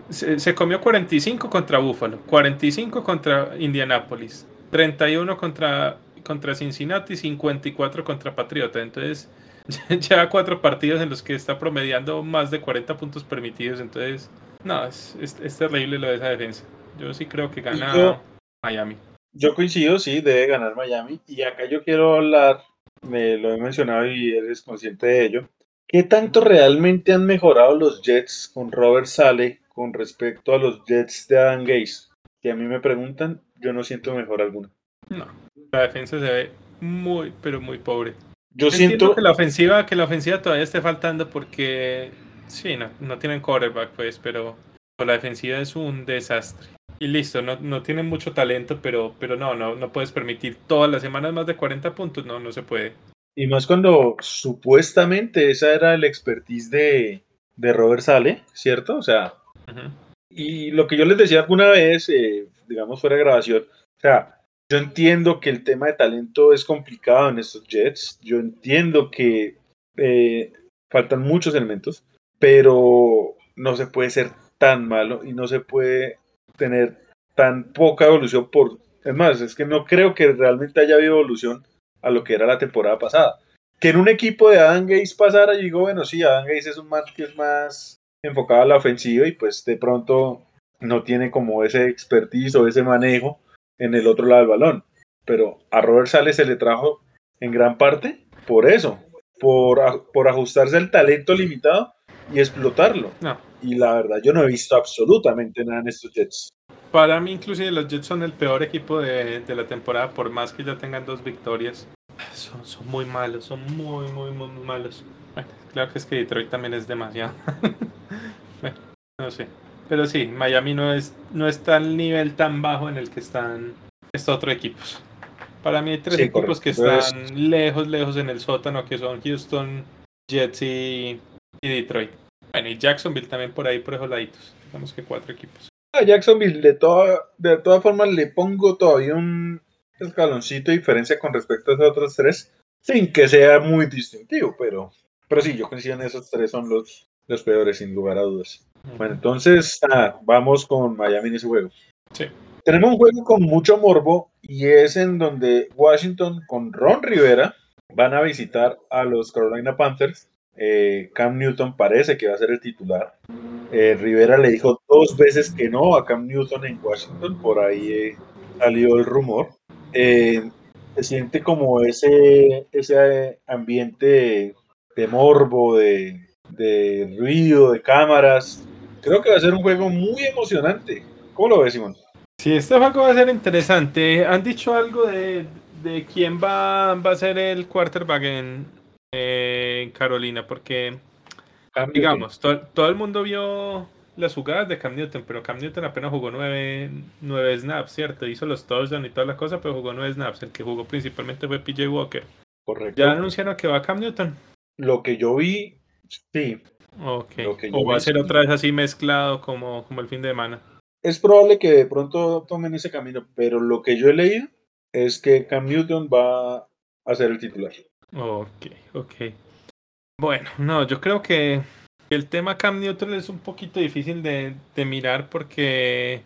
se, se comió 45 contra Buffalo, 45 contra Indianapolis, 31 contra, contra Cincinnati, 54 contra Patriota. Entonces, ya cuatro partidos en los que está promediando más de 40 puntos permitidos. Entonces, no, es, es, terrible lo de esa defensa. Yo sí creo que gana Miami. Yo coincido, sí, debe ganar Miami. Y acá yo quiero hablar, me lo he mencionado y eres consciente de ello. ¿Qué tanto realmente han mejorado los Jets con Robert Sale con respecto a los Jets de Adam Gaze? Si a mí me preguntan, yo no siento mejor alguna. No, la defensa se ve muy, pero muy pobre. Yo siento que la ofensiva, que la ofensiva todavía esté faltando porque sí, no, no tienen quarterback, pues, pero la defensiva es un desastre. Y listo, no, no tienen mucho talento, pero, pero no, no, no puedes permitir todas las semanas más de 40 puntos, no, no se puede. Y más cuando supuestamente esa era el expertise de, de Robert Sale, ¿cierto? O sea, y lo que yo les decía alguna vez, eh, digamos fuera de grabación, o sea, yo entiendo que el tema de talento es complicado en estos Jets. Yo entiendo que eh, faltan muchos elementos, pero no se puede ser tan malo y no se puede tener tan poca evolución por... Es más, es que no creo que realmente haya habido evolución a lo que era la temporada pasada. Que en un equipo de Adam Gaze pasara, yo digo, bueno, sí, Adam Gaze es un man que es más enfocado a la ofensiva y pues de pronto no tiene como ese expertise o ese manejo en el otro lado del balón. Pero a Robert Sale se le trajo en gran parte por eso, por, por ajustarse al talento limitado y explotarlo. Y la verdad, yo no he visto absolutamente nada en estos Jets. Para mí, inclusive, los Jets son el peor equipo de, de la temporada, por más que ya tengan dos victorias. Son, son muy malos, son muy, muy, muy, malos. Bueno, claro que es que Detroit también es demasiado. bueno, no sé. Pero sí, Miami no es, no está al nivel tan bajo en el que están estos otros equipos. Para mí hay tres equipos que están lejos, lejos en el sótano, que son Houston, Jets y, Detroit. Bueno, y Jacksonville también por ahí, por esos laditos. Digamos que cuatro equipos. A Jacksonville, de, toda, de todas formas, le pongo todavía un escaloncito de diferencia con respecto a esos otros tres, sin que sea muy distintivo, pero, pero sí, yo coincido en esos tres son los, los peores, sin lugar a dudas. Bueno, entonces vamos con Miami en ese juego. Sí. Tenemos un juego con mucho morbo y es en donde Washington con Ron Rivera van a visitar a los Carolina Panthers. Eh, Cam Newton parece que va a ser el titular. Eh, Rivera le dijo dos veces que no a Cam Newton en Washington, por ahí eh, salió el rumor. se siente como ese, ese ambiente de morbo, de, de ruido, de cámaras, Creo que va a ser un juego muy emocionante. ¿Cómo lo ves, Simón? Sí, este juego va a ser interesante. ¿Han dicho algo de, de quién va, va a ser el quarterback en, Carolina? Porque, digamos, todo el mundo vio las jugadas de Cam Newton, pero Cam Newton apenas jugó nueve, nueve snaps, ¿cierto? Hizo los touchdowns y toda la cosa, pero jugó nueve snaps. El que jugó principalmente fue PJ Walker. Correcto. Ya anunciaron que va Cam Newton. Lo que yo vi, sí, Ok. O va a ser otra vez así mezclado como, como el fin de semana. Es probable que de pronto tomen ese camino, pero lo que yo he leído es que Cam Newton va a ser el titular. Ok, ok. Bueno, no, yo creo que el tema Cam Newton es un poquito difícil de, de mirar porque,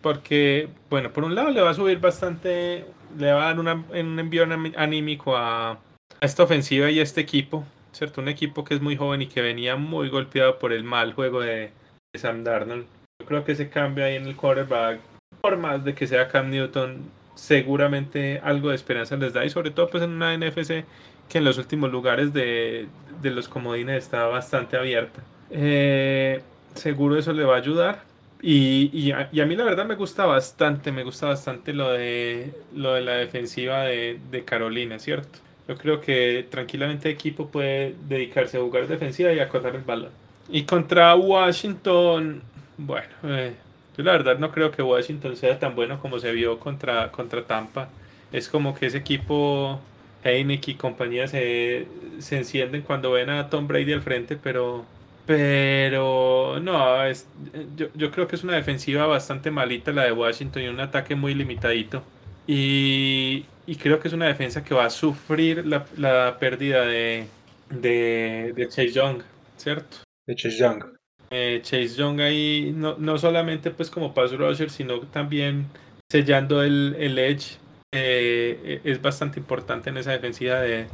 porque, bueno, por un lado le va a subir bastante, le va a dar una, un envío anímico a, a esta ofensiva y a este equipo ¿cierto? Un equipo que es muy joven y que venía muy golpeado por el mal juego de, Sam Darnold. Yo creo que ese cambio ahí en el quarterback, por más de que sea Cam Newton, seguramente algo de esperanza les da y sobre todo pues en una NFC que en los últimos lugares de, de los comodines está bastante abierta. Eh, seguro eso le va a ayudar. Y, y, a, y, mí la verdad me gusta bastante, me gusta bastante lo de, lo de la defensiva de, de Carolina, ¿cierto? Yo creo que tranquilamente el equipo puede dedicarse a jugar defensiva y a correr el balón. Y contra Washington, bueno, eh, yo la verdad no creo que Washington sea tan bueno como se vio contra, contra Tampa. Es como que ese equipo, Heineken y compañía se, se encienden cuando ven a Tom Brady al frente, pero pero no, es, yo, yo, creo que es una defensiva bastante malita la de Washington y un ataque muy limitadito. Y, y creo que es una defensa que va a sufrir la, la pérdida de, de, de, Chase Young, ¿cierto? De Chase Young. Eh, Chase Young ahí, no, no solamente pues como pass rusher, sino también sellando el, el edge. Eh, es bastante importante en esa defensiva de,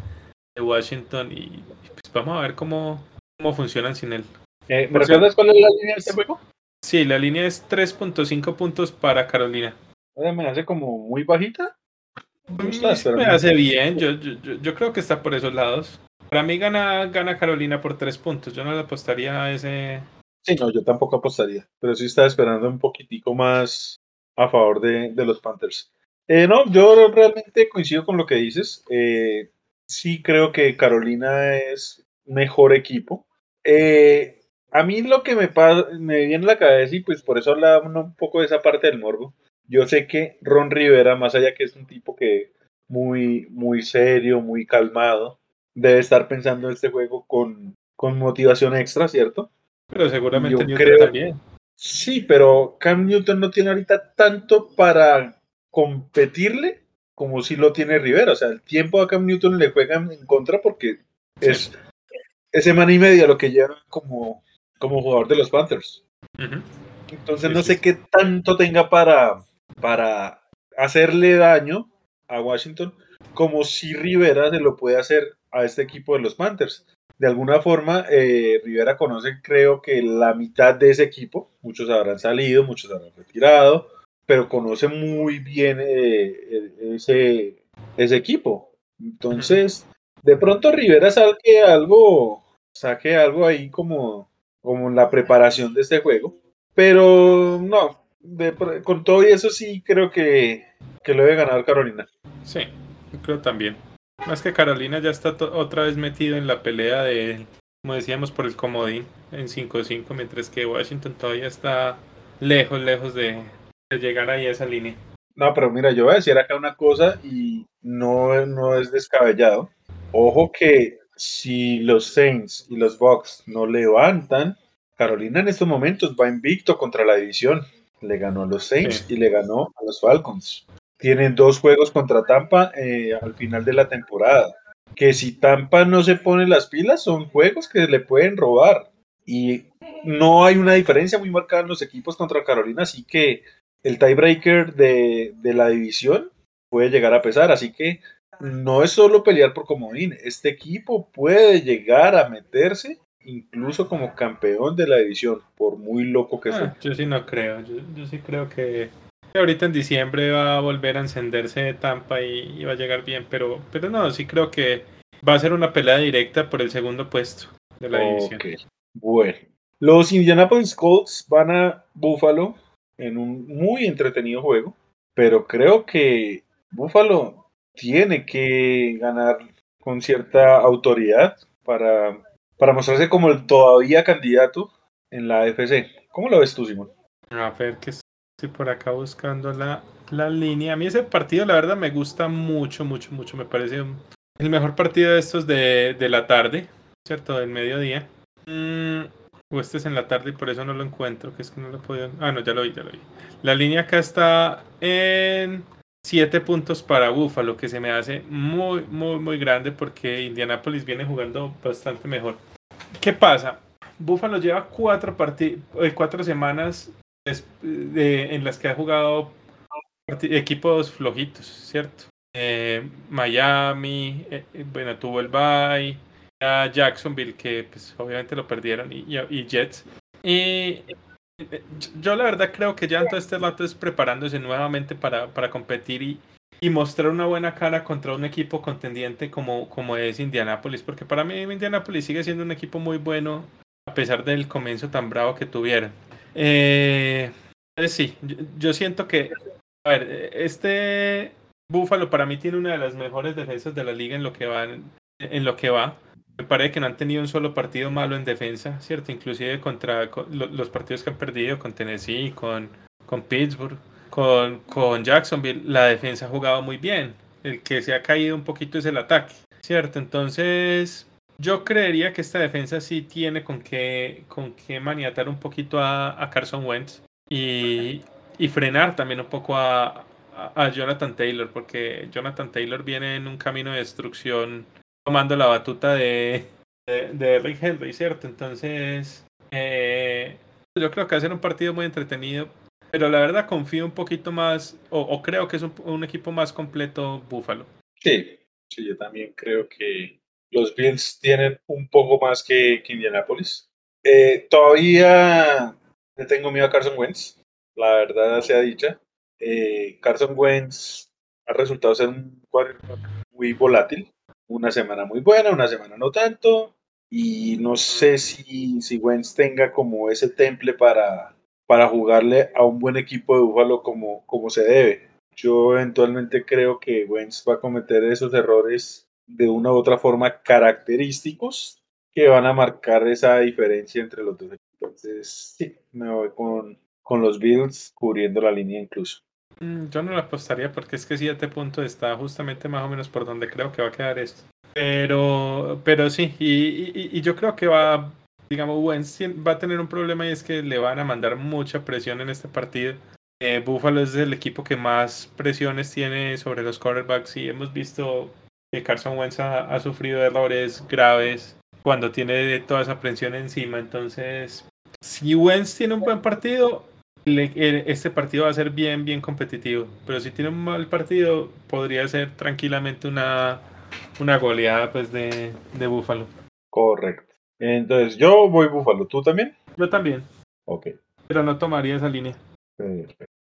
de Washington y pues vamos a ver cómo, cómo funcionan sin él. Eh, ¿Me recuerdas cuál es la línea de este juego? Sí, la línea es 3.5 puntos para Carolina. Me hace como muy bajita. Me, me hace bien, yo, yo, yo, creo que está por esos lados. Para mí gana, gana Carolina por 3 puntos, yo no le apostaría a ese... Sí, no, yo tampoco apostaría, pero sí estaba esperando un poquitico más a favor de, de los Panthers. Eh, no, yo realmente coincido con lo que dices. Eh, sí creo que Carolina es mejor equipo. Eh, a mí lo que me, me viene en la cabeza, y pues por eso hablaba un poco de esa parte del morbo, yo sé que Ron Rivera, más allá que es un tipo que muy, muy serio, muy calmado, debe estar pensando en este juego con, con motivación extra, ¿cierto? Pero seguramente yo Newton creo, también. Sí, pero Cam Newton no tiene ahorita tanto para competirle como si lo tiene Rivera. O sea, el tiempo a Cam Newton le juegan en contra porque sí. es ese semana y media lo que lleva como, como jugador de los Panthers. Uh -huh. Entonces sí, no sé sí. qué tanto tenga para, para hacerle daño a Washington como si Rivera se lo puede hacer a este equipo de los Panthers. De alguna forma, eh, Rivera conoce, creo que la mitad de ese equipo. Muchos habrán salido, muchos habrán retirado, pero conoce muy bien eh, ese, ese equipo. Entonces, de pronto Rivera saque algo, saque algo ahí como, como la preparación de este juego. Pero no, de, con todo y eso sí creo que, que lo debe ganar Carolina. Sí, yo creo también. Más que Carolina ya está otra vez metido en la pelea de, como decíamos, por el comodín en 5-5, mientras que Washington todavía está lejos, lejos de, de, llegar ahí a esa línea. No, pero mira, yo voy a decir acá una cosa y no, no es descabellado. Ojo que si los Saints y los Bucks no levantan, Carolina en estos momentos va invicto contra la división. Le ganó a los Saints sí. y le ganó a los Falcons. Tienen dos juegos contra Tampa eh, al final de la temporada. Que si Tampa no se pone las pilas, son juegos que le pueden robar. Y no hay una diferencia muy marcada en los equipos contra Carolina, así que el tiebreaker de, de la división puede llegar a pesar. Así que no es solo pelear por comodín, este equipo puede llegar a meterse incluso como campeón de la división, por muy loco que ah, sea. Yo sí no creo, yo, yo, sí creo que ahorita en diciembre va a volver a encenderse Tampa y, y, va a llegar bien, pero, pero no, sí creo que va a ser una pelea directa por el segundo puesto de la okay. división. Bueno, los Indianapolis Colts van a Buffalo en un muy entretenido juego, pero creo que Buffalo tiene que ganar con cierta autoridad para, para mostrarse como el todavía candidato en la AFC. ¿Cómo lo ves tú, Simón? A ver, que estoy por acá buscando la, la línea. A mí ese partido, la verdad, me gusta mucho, mucho, mucho. Me parece el mejor partido de estos de, de la tarde, ¿cierto? Del mediodía. Mm, o este es en la tarde y por eso no lo encuentro, que es que no lo he podido... Ah, no, ya lo vi, ya lo vi. La línea acá está en 7 puntos para Buffalo, que se me hace muy, muy, muy grande porque Indianapolis viene jugando bastante mejor. ¿Qué pasa? Buffalo lleva cuatro, cuatro semanas en las que ha jugado equipos flojitos, ¿cierto? Eh, Miami, eh, bueno, tuvo el bye, a Jacksonville, que pues obviamente lo perdieron, y Jets. Y yo la verdad creo que ya todo este rato es preparándose nuevamente para, para competir y, y mostrar una buena cara contra un equipo contendiente como, como es Indianapolis, porque para mí Indianapolis sigue siendo un equipo muy bueno a pesar del comienzo tan bravo que tuvieron. Eh, sí, yo, siento que, a ver, este Buffalo para mí tiene una de las mejores defensas de la liga en lo que va. En, lo que va. Me parece que no han tenido un solo partido malo en defensa, ¿cierto? Inclusive contra los partidos que han perdido con Tennessee, con, con Pittsburgh con, con Jacksonville, la defensa ha jugado muy bien. El que se ha caído un poquito es el ataque, ¿cierto? Entonces, yo creería que esta defensa sí tiene con qué, con qué maniatar un poquito a, Carson Wentz y, y, frenar también un poco a, a, Jonathan Taylor, porque Jonathan Taylor viene en un camino de destrucción tomando la batuta de, de, Rick Henry, ¿cierto? Entonces, eh, yo creo que va a ser un partido muy entretenido pero la verdad confío un poquito más, o, creo que es un, equipo más completo Buffalo. Sí, sí, yo también creo que los Bills tienen un poco más que, Indianapolis. Eh, todavía le tengo miedo a Carson Wentz, la verdad sea dicha. Eh, Carson Wentz ha resultado ser un cuadro muy volátil. Una semana muy buena, una semana no tanto. Y no sé si, si Wentz tenga como ese temple para, para jugarle a un buen equipo de Búfalo como, como se debe. Yo eventualmente creo que Wentz va a cometer esos errores de una u otra forma característicos que van a marcar esa diferencia entre los dos. Entonces, sí, me voy con, con los Bills cubriendo la línea incluso. Mm, yo no lo apostaría porque es que 7 puntos está justamente más o menos por donde creo que va a quedar esto. Pero, pero sí, y, y yo creo que va, digamos, Wentz va a tener un problema y es que le van a mandar mucha presión en este partido. Eh, Buffalo es el equipo que más presiones tiene sobre los quarterbacks y hemos visto que Carson Wentz ha, sufrido errores graves cuando tiene toda esa presión encima. Entonces, si Wentz tiene un buen partido, este partido va a ser bien, bien competitivo. Pero si tiene un mal partido, podría ser tranquilamente una, una goleada pues, de, de Buffalo. Correcto. Entonces, yo voy Búfalo. ¿Tú también? Yo también. Ok. Pero no tomaría esa línea.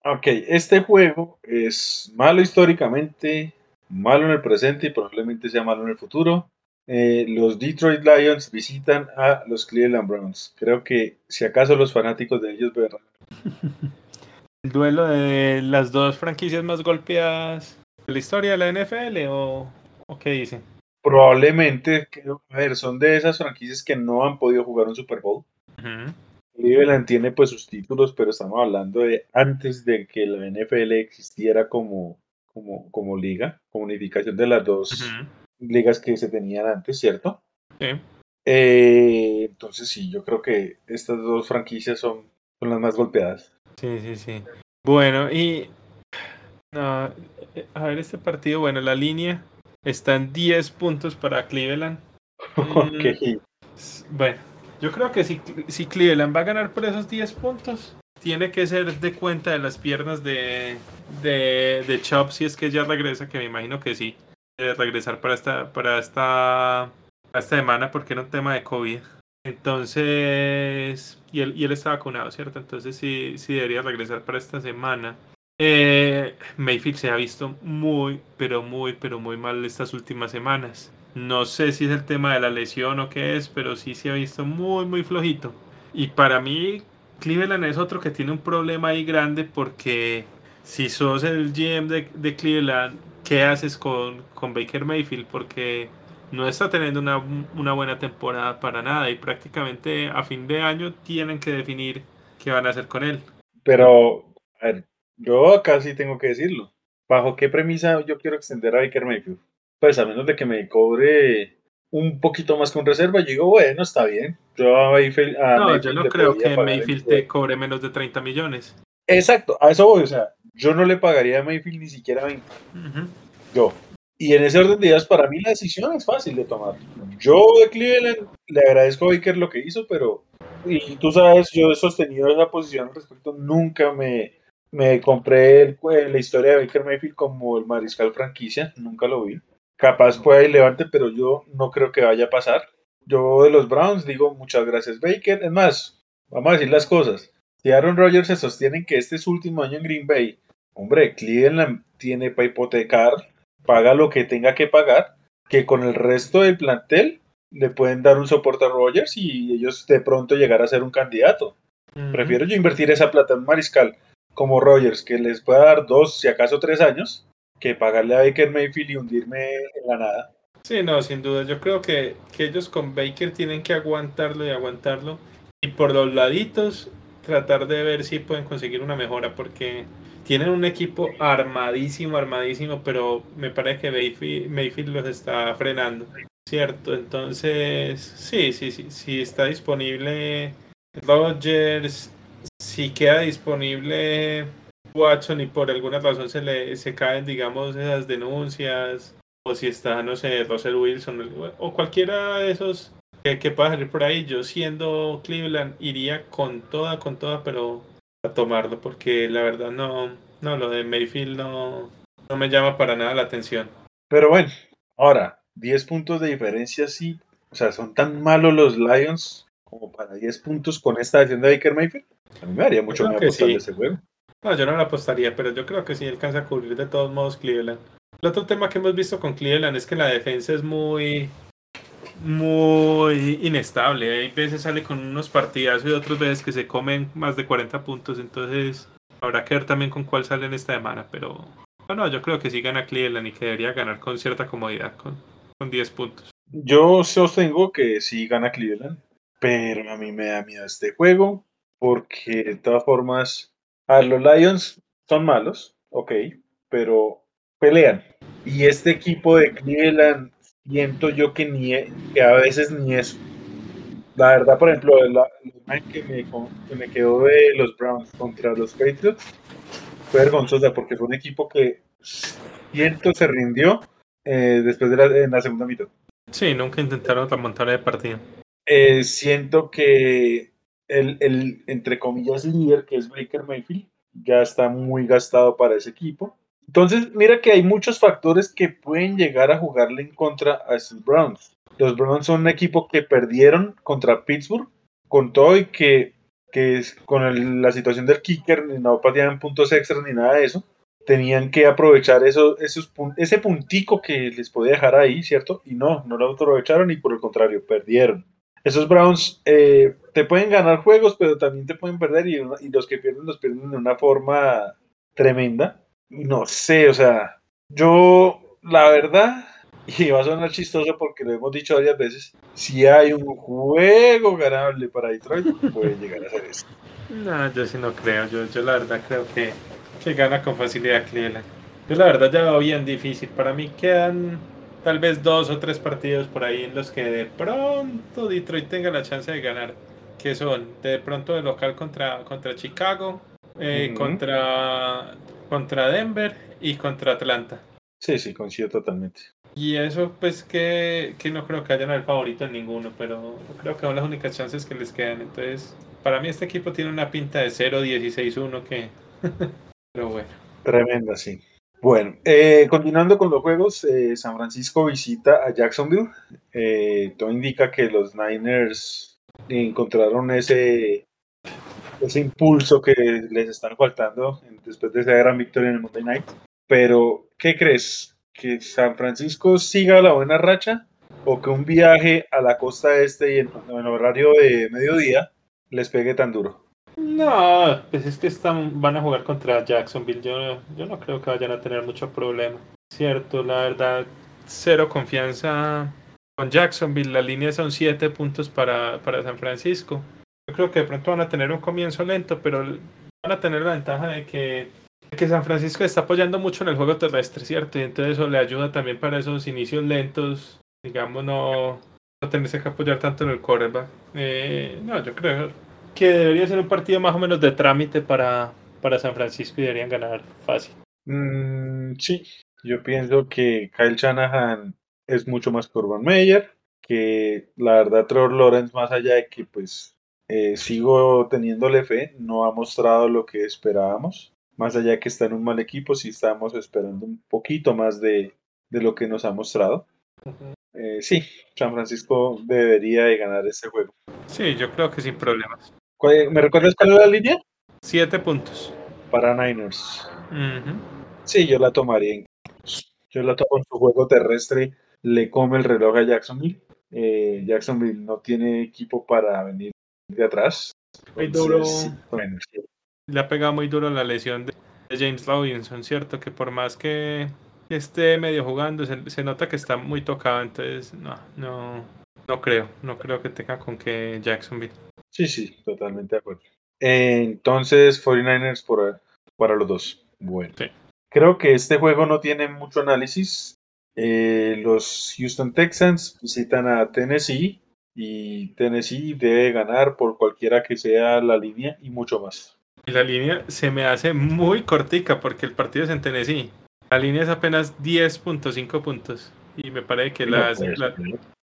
Ok, este juego es malo históricamente, malo en el presente y probablemente sea malo en el futuro. Eh, los Detroit Lions visitan a los Cleveland Browns. Creo que si acaso los fanáticos de ellos verán. ¿El duelo de las dos franquicias más golpeadas de la historia de la NFL o, o qué dicen? probablemente, a ver, son de esas franquicias que no han podido jugar un Super Bowl. Cleveland tiene pues sus títulos, pero estamos hablando de antes de que la NFL existiera como, como, como liga, como unificación de las dos ligas que se tenían antes, ¿cierto? Sí. Eh, entonces sí, yo creo que estas dos franquicias son, son las más golpeadas. Sí, sí, sí. Bueno, y a ver este partido, bueno, la línea están 10 puntos para Cleveland. Mm, bueno, yo creo que si, si Cleveland va a ganar por esos 10 puntos, tiene que ser de cuenta de las piernas de, de, de Chop si es que ya regresa, que me imagino que sí. Debe regresar para esta, para esta, esta semana porque era un tema de COVID. Entonces, y él, y él está vacunado, ¿cierto? Entonces sí, sí debería regresar para esta semana. Eh, Mayfield se ha visto muy, pero muy, pero muy mal estas últimas semanas. No sé si es el tema de la lesión o qué es, pero sí se ha visto muy, muy flojito. Y para mí, Cleveland es otro que tiene un problema ahí grande porque si sos el GM de, Cleveland, ¿qué haces con, con, Baker Mayfield? Porque no está teniendo una, una buena temporada para nada y prácticamente a fin de año tienen que definir qué van a hacer con él. Pero, a ver, yo acá sí tengo que decirlo. ¿Bajo qué premisa yo quiero extender a Baker Mayfield? Pues a menos de que me cobre un poquito más con reserva, yo digo, bueno, está bien. Yo a Mayfield, no, yo no creo que Mayfield te cobre menos de 30 millones. Exacto, a eso voy. O sea, yo no le pagaría a Mayfield ni siquiera 20. Yo. Y en ese orden de ideas, para mí la decisión es fácil de tomar. Yo de Cleveland le agradezco a Baker lo que hizo, pero. Y tú sabes, yo he sostenido esa posición al respecto. Nunca me me compré la historia de Baker Mayfield como el mariscal franquicia, nunca lo vi. Capaz puede ir levante, pero yo no creo que vaya a pasar. Yo de los Browns digo muchas gracias Baker. Es más, vamos a decir las cosas. Si Aaron Rodgers se sostiene que este es su último año en Green Bay, hombre, Cleveland tiene para hipotecar, paga lo que tenga que pagar, que con el resto del plantel le pueden dar un soporte a Rogers y ellos de pronto llegar a ser un candidato. Prefiero yo invertir esa plata en un mariscal como Rogers, que les pueda dar dos, si acaso tres años, que pagarle a Baker Mayfield y hundirme en la nada. Sí, no, sin duda. Yo creo que, que ellos con Baker tienen que aguantarlo y aguantarlo. Y por los laditos, tratar de ver si pueden conseguir una mejora, porque tienen un equipo armadísimo, armadísimo, pero me parece que Mayfield, los está frenando. Cierto, entonces, sí, sí, sí, sí está disponible Rogers, si queda disponible Watson y por alguna razón se le se caen, digamos, esas denuncias, o si está, no sé, Russell Wilson o cualquiera de esos que, que pueda salir por ahí, yo siendo Cleveland iría con toda, con toda, pero a tomarlo, porque la verdad no, no, lo de Mayfield no, no me llama para nada la atención. Pero bueno, ahora, 10 puntos de diferencia, sí. O sea, son tan malos los Lions como para 10 puntos con esta edición de Baker Mayfield. A mí me haría mucho más apostar de ese juego. No, yo no lo apostaría, pero yo creo que sí alcanza a cubrir de todos modos Cleveland. El otro tema que hemos visto con Cleveland es que la defensa es muy muy inestable. Hay veces sale con unos partidazos y otras veces que se comen más de 40 puntos. Entonces habrá que ver también con cuál sale en esta semana. Pero bueno, yo creo que sí gana Cleveland y que debería ganar con cierta comodidad. Con, con 10 puntos. Yo sostengo que sí gana Cleveland, pero a mí me da miedo este juego porque de todas formas, a los Lions son malos, ok, pero pelean. Y este equipo de Cleveland, siento yo que, ni, e, que a veces ni eso. La verdad, por ejemplo, la, imagen que me, que me quedó de los Browns contra los Patriots fue vergonzosa porque fue un equipo que siento se rindió eh, después de la, en la segunda mitad. Sí, nunca intentaron remontar de partido. Eh, siento que el, el, entre comillas, líder, que es Baker Mayfield, ya está muy gastado para ese equipo. Entonces, mira que hay muchos factores que pueden llegar a jugarle en contra a estos Browns. Los Browns son un equipo que perdieron contra Pittsburgh, con todo y que, que con la situación del kicker, no pateaban puntos extras ni nada de eso tenían que aprovechar eso, esos, ese puntico que les podía dejar ahí, ¿cierto? Y no, no lo aprovecharon y por el contrario, perdieron. Esos Browns eh, te pueden ganar juegos, pero también te pueden perder y, los que pierden los pierden de una forma tremenda. No sé, o sea, yo la verdad, y va a sonar chistoso porque lo hemos dicho varias veces, si hay un juego ganable para Detroit, puede llegar a ser eso. No, yo sí no creo, yo, yo la verdad creo que que gana con facilidad Cleveland. Yo la verdad ya veo bien difícil. Para mí quedan tal vez dos o tres partidos por ahí en los que de pronto Detroit tenga la chance de ganar. Que son de pronto de local contra, contra Chicago, eh, contra, contra Denver y contra Atlanta. Sí, sí, coincido totalmente. Y eso pues que, que no creo que hayan el favorito en ninguno, pero creo que son las únicas chances que les quedan. Entonces, para mí este equipo tiene una pinta de 0-16-1 que Pero bueno. Tremenda, sí. Bueno, eh, continuando con los juegos, eh, San Francisco visita a Jacksonville. Eh, todo indica que los Niners encontraron ese, ese impulso que les están faltando después de esa gran victoria en el Monday Night. Pero, ¿qué crees? ¿Que San Francisco siga la buena racha o que un viaje a la costa este y en, en horario de mediodía les pegue tan duro? No, pues es que van a jugar contra Jacksonville. Yo, no creo que vayan a tener mucho problema. Cierto, la verdad, cero confianza con Jacksonville. La línea son siete puntos para, para San Francisco. Yo creo que de pronto van a tener un comienzo lento, pero van a tener la ventaja de que, que San Francisco está apoyando mucho en el juego terrestre, ¿cierto? Y entonces eso le ayuda también para esos inicios lentos, digamos, no, no tenerse que apoyar tanto en el quarterback. Eh, no, yo creo que debería ser un partido más o menos de trámite para, para San Francisco y deberían ganar fácil. Mm, sí, yo pienso que Kyle Shanahan es mucho más que Urban Meyer, que la verdad Trevor Lawrence, más allá de que pues eh, sigo teniéndole fe, no ha mostrado lo que esperábamos. Más allá de que está en un mal equipo, sí estamos esperando un poquito más de, de lo que nos ha mostrado. eh, sí, San Francisco debería de ganar este juego. Sí, yo creo que sin problemas. ¿Me recuerdas cuál es la línea? Siete puntos. Para Niners. Sí, yo la tomaría. Yo la tomo en su juego terrestre, le come el reloj a Jacksonville. Eh, Jacksonville no tiene equipo para venir de atrás. Muy duro. Le ha pegado muy duro la lesión de James Robinson, ¿cierto? Que por más que esté medio jugando, se, nota que está muy tocado, entonces no, no, no creo, no creo que tenga con que Jacksonville. Sí, sí, totalmente de acuerdo. Entonces, 49ers por, para los dos. Bueno. Creo que este juego no tiene mucho análisis. Eh, los Houston Texans visitan a Tennessee y Tennessee debe ganar por cualquiera que sea la línea y mucho más. Y la línea se me hace muy cortica porque el partido es en Tennessee. La línea es apenas 10.5 puntos. Y me parece que no la, puede ser,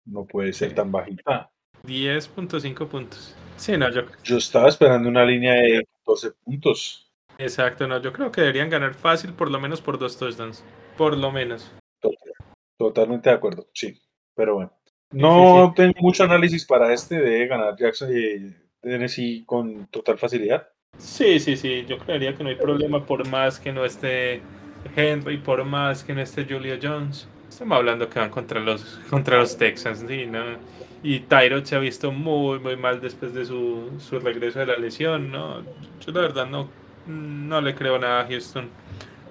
no puede ser tan bajita. 10.5 puntos. Sí, no, yo... yo estaba esperando una línea de 12 puntos. Exacto, no, yo creo que deberían ganar fácil por lo menos por dos touchdowns. Por lo menos. Totalmente de acuerdo, sí. Pero bueno. No tengo mucho análisis para este de ganar Jackson y Tennessee con total facilidad. Sí, sí, sí. Yo creería que no hay problema por más que no esté Henry, por más que no esté Julio Jones. Estamos hablando que van contra los, contra los Texans, ¿sí? ¿no? Y Tyrod se ha visto muy, muy mal después de su, su regreso de la lesión, ¿no? Yo la verdad no, no le creo nada a Houston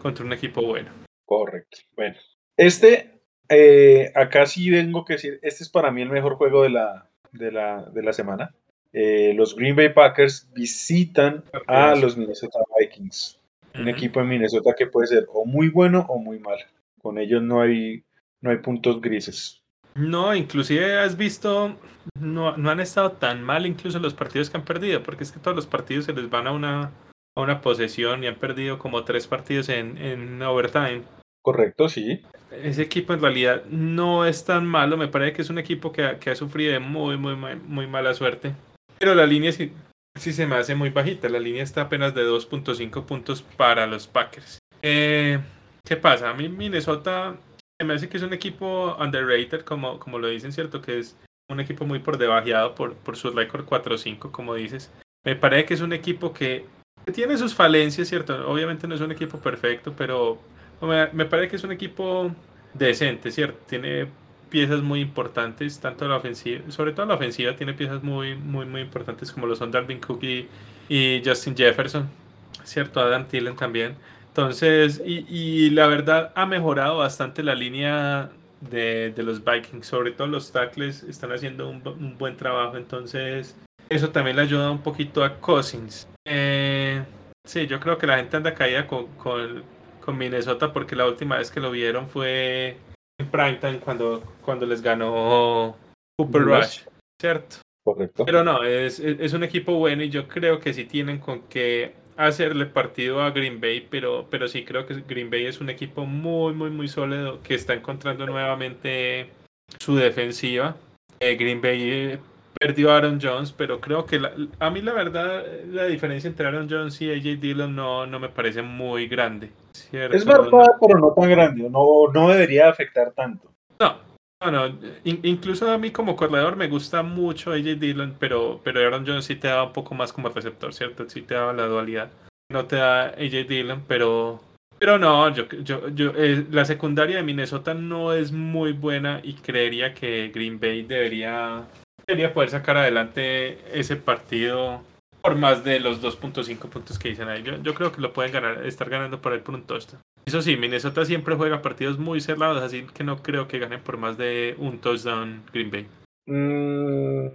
contra un equipo bueno. Correcto. Bueno, este, eh, acá sí tengo que decir, este es para mí el mejor juego de la, de la, de la semana. Eh, los Green Bay Packers visitan a los Minnesota Vikings. Un equipo en Minnesota que puede ser o muy bueno o muy mal. Con ellos no hay, no hay puntos grises. No, inclusive has visto, no, no han estado tan mal incluso los partidos que han perdido, porque es que todos los partidos se les van a una, a una posesión y han perdido como tres partidos en, en overtime. Correcto, sí. Ese equipo en realidad no es tan malo, me parece que es un equipo que, que ha sufrido de muy, muy, muy mala suerte. Pero la línea sí, se me hace muy bajita. La línea está apenas de 2.5 puntos para los Packers. Eh, ¿Qué pasa? A mí Minnesota me hace que es un equipo underrated, como, como lo dicen, ¿cierto? Que es un equipo muy por debajeado por, por su récord 4-5, como dices. Me parece que es un equipo que, tiene sus falencias, ¿cierto? Obviamente no es un equipo perfecto, pero me, parece que es un equipo decente, ¿cierto? Tiene piezas muy importantes, tanto la ofensiva, sobre todo la ofensiva tiene piezas muy, muy, muy importantes como lo son Dalvin Cook y, Justin Jefferson, ¿cierto? Adam Thielen también. Entonces, y, y, la verdad ha mejorado bastante la línea de, de, los Vikings, sobre todo los tackles están haciendo un, un, buen trabajo, entonces eso también le ayuda un poquito a Cousins. Eh, sí, yo creo que la gente anda caída con, con Minnesota porque la última vez que lo vieron fue en primetime cuando, cuando les ganó Cooper Rush, ¿cierto? Correcto. Pero no, es, es, un equipo bueno y yo creo que sí tienen con que hacerle partido a Green Bay, pero, pero sí creo que Green Bay es un equipo muy, muy, muy sólido que está encontrando nuevamente su defensiva. Eh, Green Bay eh, perdió a Aaron Jones, pero creo que a mí la verdad la diferencia entre Aaron Jones y AJ Dillon no, no me parece muy grande. Es verdad, pero no tan grande, no, no debería afectar tanto. No, no, incluso a mí como corredor me gusta mucho AJ Dillon, pero, pero Aaron Jones sí te da un poco más como receptor, ¿cierto? Sí te da la dualidad. No te da AJ Dillon, pero, pero no, yo, yo, yo eh, la secundaria de Minnesota no es muy buena y creería que Green Bay debería Debería poder sacar adelante ese partido por más de los 2.5 puntos que dicen ahí. Yo, creo que lo pueden ganar, estar ganando por el por un touchdown. Eso sí, Minnesota siempre juega partidos muy cerrados, así que no creo que ganen por más de un touchdown Green Bay. Mm,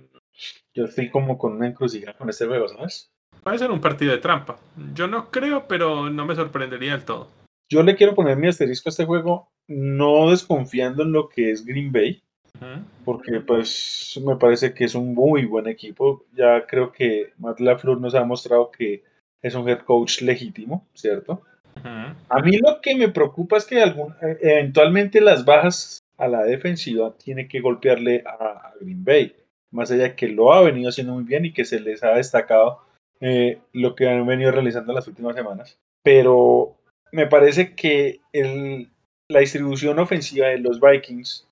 yo estoy como con una encrucijada con este juego, ¿sabes? Puede ser un partido de trampa. Yo no creo, pero no me sorprendería del todo. Yo le quiero poner mi asterisco a este juego, no desconfiando en lo que es Green Bay, porque pues me parece que es un muy buen equipo. Ya creo que Matt LaFleur nos ha mostrado que es un head coach legítimo, ¿cierto? A mí lo que me preocupa es que algún, e, eventualmente las bajas a la defensiva tiene que golpearle a, Green Bay, más allá de que lo ha venido haciendo muy bien y que se les ha destacado eh, lo que han venido realizando las últimas semanas. Pero me parece que la distribución ofensiva de los Vikings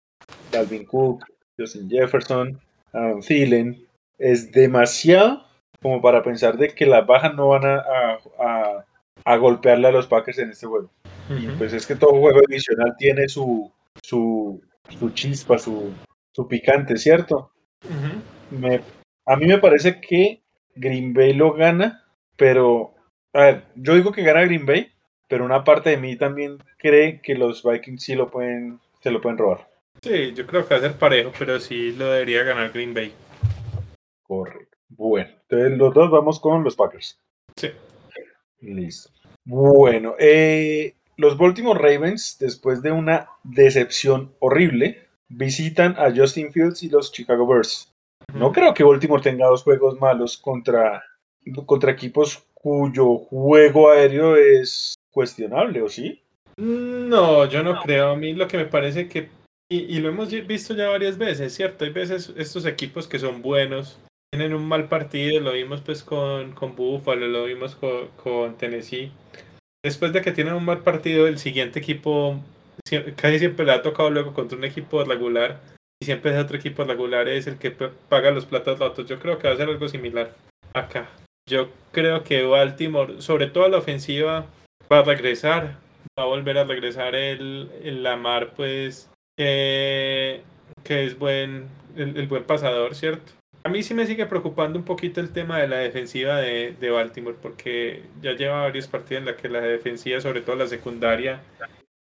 Calvin Cook, Justin Jefferson, Adam Thielen, es demasiado como para pensar de que las bajas no van a, a golpearle a los Packers en este juego. Y pues es que todo juego adicional tiene su, su, su chispa, su, su picante, ¿cierto? me, a mí me parece que Green Bay lo gana, pero, a ver, yo digo que gana Green Bay, pero una parte de mí también cree que los Vikings sí lo pueden, se lo pueden robar. Sí, yo creo que va a ser parejo, pero sí lo debería ganar Green Bay. Correcto. Bueno, entonces los dos vamos con los Packers. Sí. Listo. Bueno, eh, los Baltimore Ravens, después de una decepción horrible, visitan a Justin Fields y los Chicago Bears. No creo que Baltimore tenga dos juegos malos contra, contra equipos cuyo juego aéreo es cuestionable, ¿o sí? No, yo no creo. A mí lo que me parece que, y, lo hemos visto ya varias veces, ¿cierto? Hay veces estos equipos que son buenos, tienen un mal partido, lo vimos pues con, con Buffalo, lo vimos con, Tennessee. Después de que tienen un mal partido, el siguiente equipo casi siempre le ha tocado luego contra un equipo regular y siempre es otro equipo regular es el que paga los platos rotos. Yo creo que va a ser algo similar acá. Yo creo que Baltimore, sobre todo la ofensiva, va a regresar, va a volver a regresar el, el Lamar, pues, que es buen, el, buen pasador, ¿cierto? A mí sí me sigue preocupando un poquito el tema de la defensiva de, de Baltimore, porque ya lleva varios partidos en la que la defensiva, sobre todo la secundaria,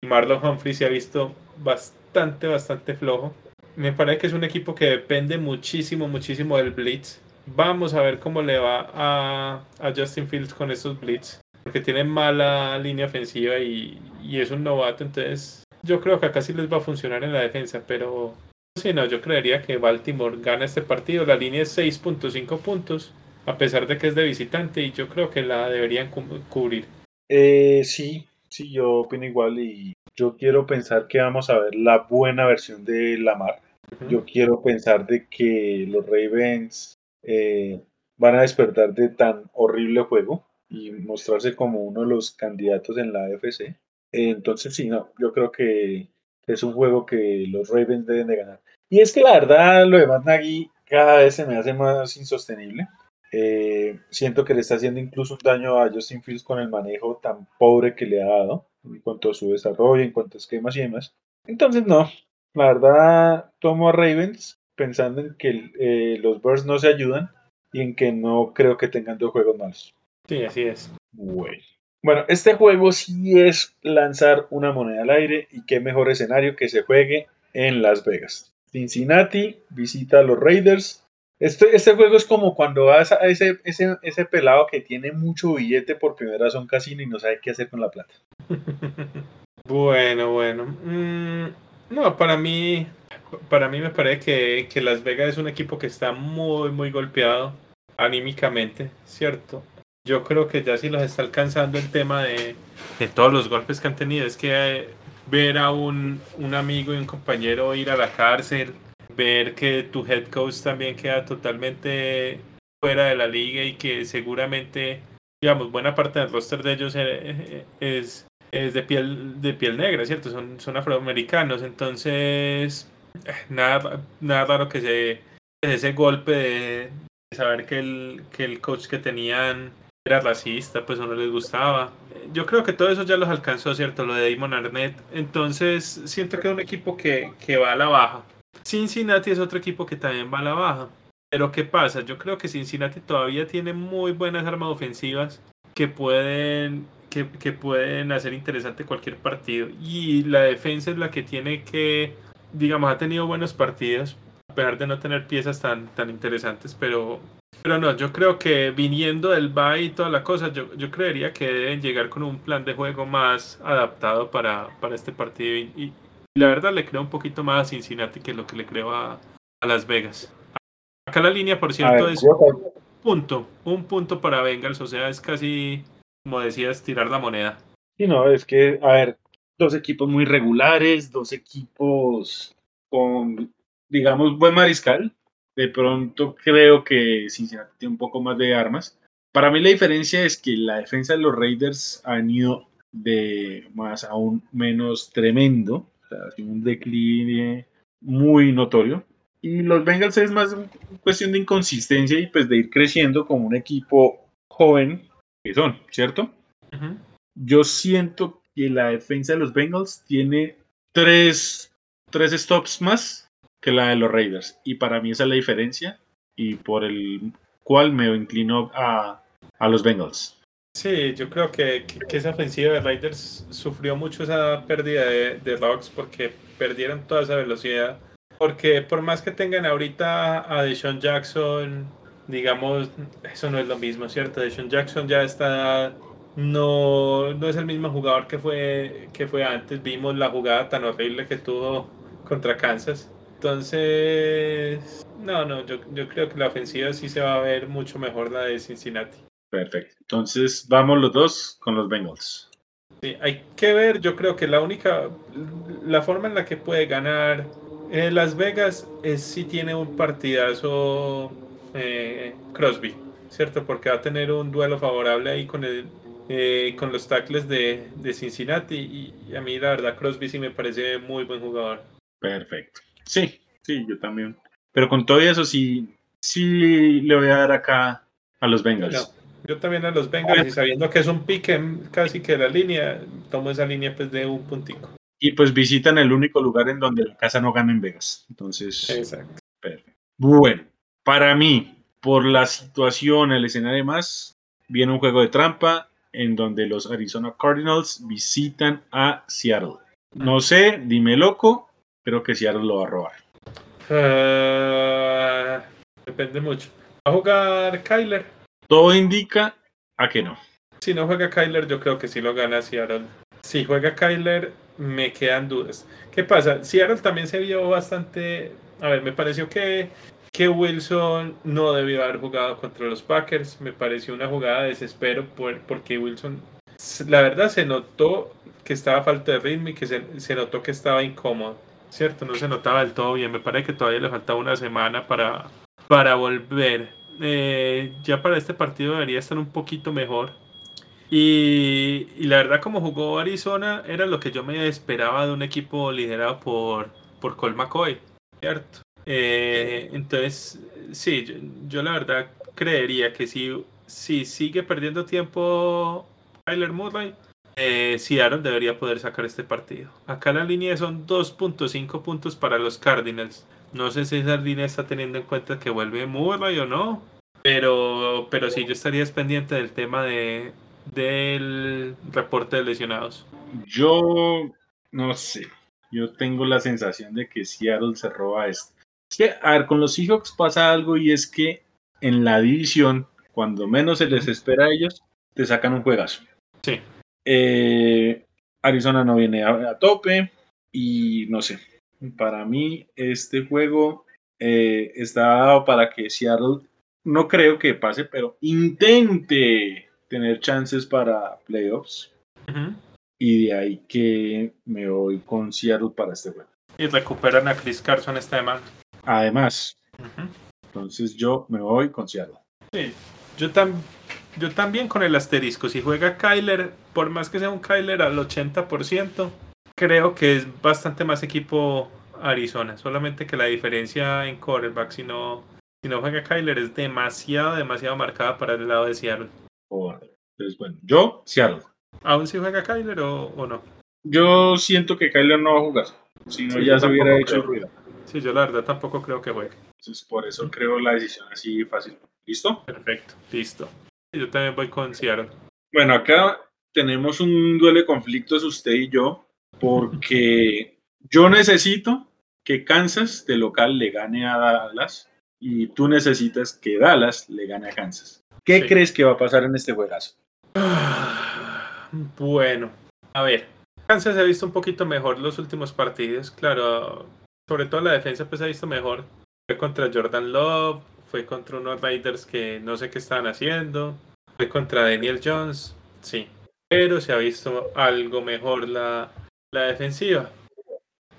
Marlon Humphrey se ha visto bastante, bastante flojo. Me parece que es un equipo que depende muchísimo, muchísimo del blitz. Vamos a ver cómo le va a, Justin Fields con estos blitz. Porque tiene mala línea ofensiva y, es un novato. Entonces, yo creo que acá sí les va a funcionar en la defensa. Pero, si no, yo creería que Baltimore gana este partido. La línea es 6.5 puntos. A pesar de que es de visitante. Y yo creo que la deberían cubrir. Eh, sí, Sí, yo opino igual y yo quiero pensar que vamos a ver la buena versión de Lamar. Yo quiero pensar de que los Ravens eh, van a despertar de tan horrible juego y mostrarse como uno de los candidatos en la AFC. Entonces, sí, no, yo creo que es un juego que los Ravens deben de ganar. Y es que la verdad, lo de Matt Nagy cada vez se me hace más insostenible. Eh, siento que le está haciendo incluso un daño a Justin Fields con el manejo tan pobre que le ha dado en cuanto a su desarrollo, en cuanto a esquemas y demás. Entonces, no, la verdad, tomo a Ravens pensando en que eh, los Bears no se ayudan y en que no creo que tengan dos juegos malos. Sí, así es. Bueno. Bueno, este juego sí es lanzar una moneda al aire y qué mejor escenario que se juegue en Las Vegas. Cincinnati visita a los Raiders este, este juego es como cuando vas a ese, ese, ese pelado que tiene mucho billete por primera vez a un casino y no sabe qué hacer con la plata. bueno, bueno. Mm, no, para mí, para mí me parece que, Las Vegas es un equipo que está muy, muy golpeado anímicamente, ¿cierto? Yo creo que ya sí los está alcanzando el tema de, todos los golpes que han tenido. Es que eh, ver a un, amigo y un compañero ir a la cárcel ver que tu head coach también queda totalmente fuera de la liga y que seguramente, digamos, buena parte del roster de ellos eh, eh, es, de piel de piel negra, ¿cierto? Son, afroamericanos, entonces nada, nada raro que se ese golpe de, saber que el, que el coach que tenían era racista, pues no les gustaba. Yo creo que todo eso ya los alcanzó, ¿cierto? Lo de Damon Arnett. Entonces, siento que es un equipo que, que va a la baja. Cincinnati es otro equipo que también va a la baja. Pero ¿qué pasa? Yo creo que Cincinnati todavía tiene muy buenas armas ofensivas que pueden, que, pueden hacer interesante cualquier partido. Y la defensa es la que tiene que, digamos, ha tenido buenos partidos, a pesar de no tener piezas tan, tan interesantes, pero, pero no, yo creo que viniendo del bye y toda la cosa, yo, yo creería que deben llegar con un plan de juego más adaptado para, para este partido y, la verdad le creo un poquito más a Cincinnati que lo que le creo a, Las Vegas. Acá la línea, por cierto, es un punto, un punto para Bengals, o sea, es casi, como decías, tirar la moneda. Sí, no, es que, a ver, dos equipos muy regulares, dos equipos con, digamos, buen mariscal. De pronto creo que Cincinnati tiene un poco más de armas. Para mí la diferencia es que la defensa de los Raiders han ido de más a un menos tremendo un declive muy notorio. Y los Bengals es más cuestión de inconsistencia y pues de ir creciendo como un equipo joven que son, ¿cierto? Yo siento que la defensa de los Bengals tiene tres, tres stops más que la de los Raiders. Y para mí esa es la diferencia y por el cual me inclino a, a los Bengals. Sí, yo creo que, que, esa ofensiva de Raiders sufrió mucho esa pérdida de, de Rocks porque perdieron toda esa velocidad. Porque por más que tengan ahorita a Deshaun Jackson, digamos, eso no es lo mismo, ¿cierto? Deshaun Jackson ya está, no, no es el mismo jugador que fue, que fue antes. Vimos la jugada tan horrible que tuvo contra Kansas. Entonces, no, no, yo, yo creo que la ofensiva sí se va a ver mucho mejor la de Cincinnati. Perfecto. Entonces, vamos los dos con los Bengals. Sí, hay que ver, yo creo que la única, la forma en la que puede ganar eh, Las Vegas es si tiene un partidazo eh, Crosby, ¿cierto? Porque va a tener un duelo favorable ahí con el, eh, con los tackles de, de Cincinnati y, y, a mí la verdad Crosby sí me parece muy buen jugador. Perfecto. Sí, sí, yo también. Pero con todo eso sí, sí le voy a dar acá a los Bengals. No, yo también a los Bengals y sabiendo que es un pique casi que la línea, tomo esa línea pues de un puntico. Y pues visitan el único lugar en donde la casa no gana en Vegas. Entonces, Exacto. perfecto. Bueno, para mí, por la situación, el escenario más, viene un juego de trampa en donde los Arizona Cardinals visitan a Seattle. No sé, dime loco, creo que Seattle lo va a robar. Uh, depende mucho. ¿Va a jugar Kyler? Todo indica a que no. Si no juega Kyler, yo creo que sí lo gana Seattle. Si juega Kyler, me quedan dudas. ¿Qué pasa? Seattle también se vio bastante. A ver, me pareció que, que Wilson no debió haber jugado contra los Packers. Me pareció una jugada de desespero por, porque Wilson, la verdad, se notó que estaba falta de ritmo y que se, se notó que estaba incómodo. ¿Cierto? No se notaba del todo bien. Me parece que todavía le faltaba una semana para, para volver. Eh, ya para este partido debería estar un poquito mejor. Y, la verdad, como jugó Arizona, era lo que yo me esperaba de un equipo liderado por, por Cole McCoy, ¿cierto? Eh, entonces, sí, yo, yo, la verdad creería que si, si sigue perdiendo tiempo Tyler Murray, eh, Seattle debería poder sacar este partido. Acá la línea son 2.5 puntos para los Cardinals. No sé si esa línea está teniendo en cuenta que vuelve Murray o no. Pero, pero sí, yo estaría pendiente del tema de, del reporte de lesionados. Yo no sé. Yo tengo la sensación de que Seattle se roba esto. Es que, a ver, con los Seahawks pasa algo y es que en la división, cuando menos se les espera a ellos, te sacan un juegazo. Sí. Eh, Arizona no viene a, a, tope y no sé. Para mí este juego eh, está dado para que Seattle no creo que pase, pero intente tener chances para playoffs. Uh -huh. Y de ahí que me voy con Seattle para este juego. Y recuperan a Chris Carson esta semana. Además, Uh -huh. entonces yo me voy con Seattle. Sí, yo, tam yo también con el asterisco. Si juega Kyler, por más que sea un Kyler al 80%, creo que es bastante más equipo Arizona. Solamente que la diferencia en quarterback, si no, si no juega Kyler, es demasiado, demasiado marcada para el lado de Seattle. Entonces, bueno, yo, Seattle. ¿Aún si juega Kyler o, o, no? Yo siento que Kyler no va a jugar. Si no, sí, ya se hubiera hecho el ruido. Sí, yo la verdad tampoco creo que juegue. Entonces, por eso creo la decisión así fácil. ¿Listo? Perfecto, listo. Yo también voy con Seattle. Bueno, acá tenemos un duelo de conflictos usted y yo, porque yo necesito que Kansas de local le gane a Dallas y tú necesitas que Dallas le gane a Kansas. ¿Qué sí. crees que va a pasar en este juegazo? Bueno, a ver, Kansas se ha visto un poquito mejor los últimos partidos, claro, sobre todo la defensa pues se ha visto mejor. Fue contra Jordan Love, fue contra unos Raiders que no sé qué estaban haciendo, fue contra Daniel Jones, sí, pero se ha visto algo mejor la, la defensiva.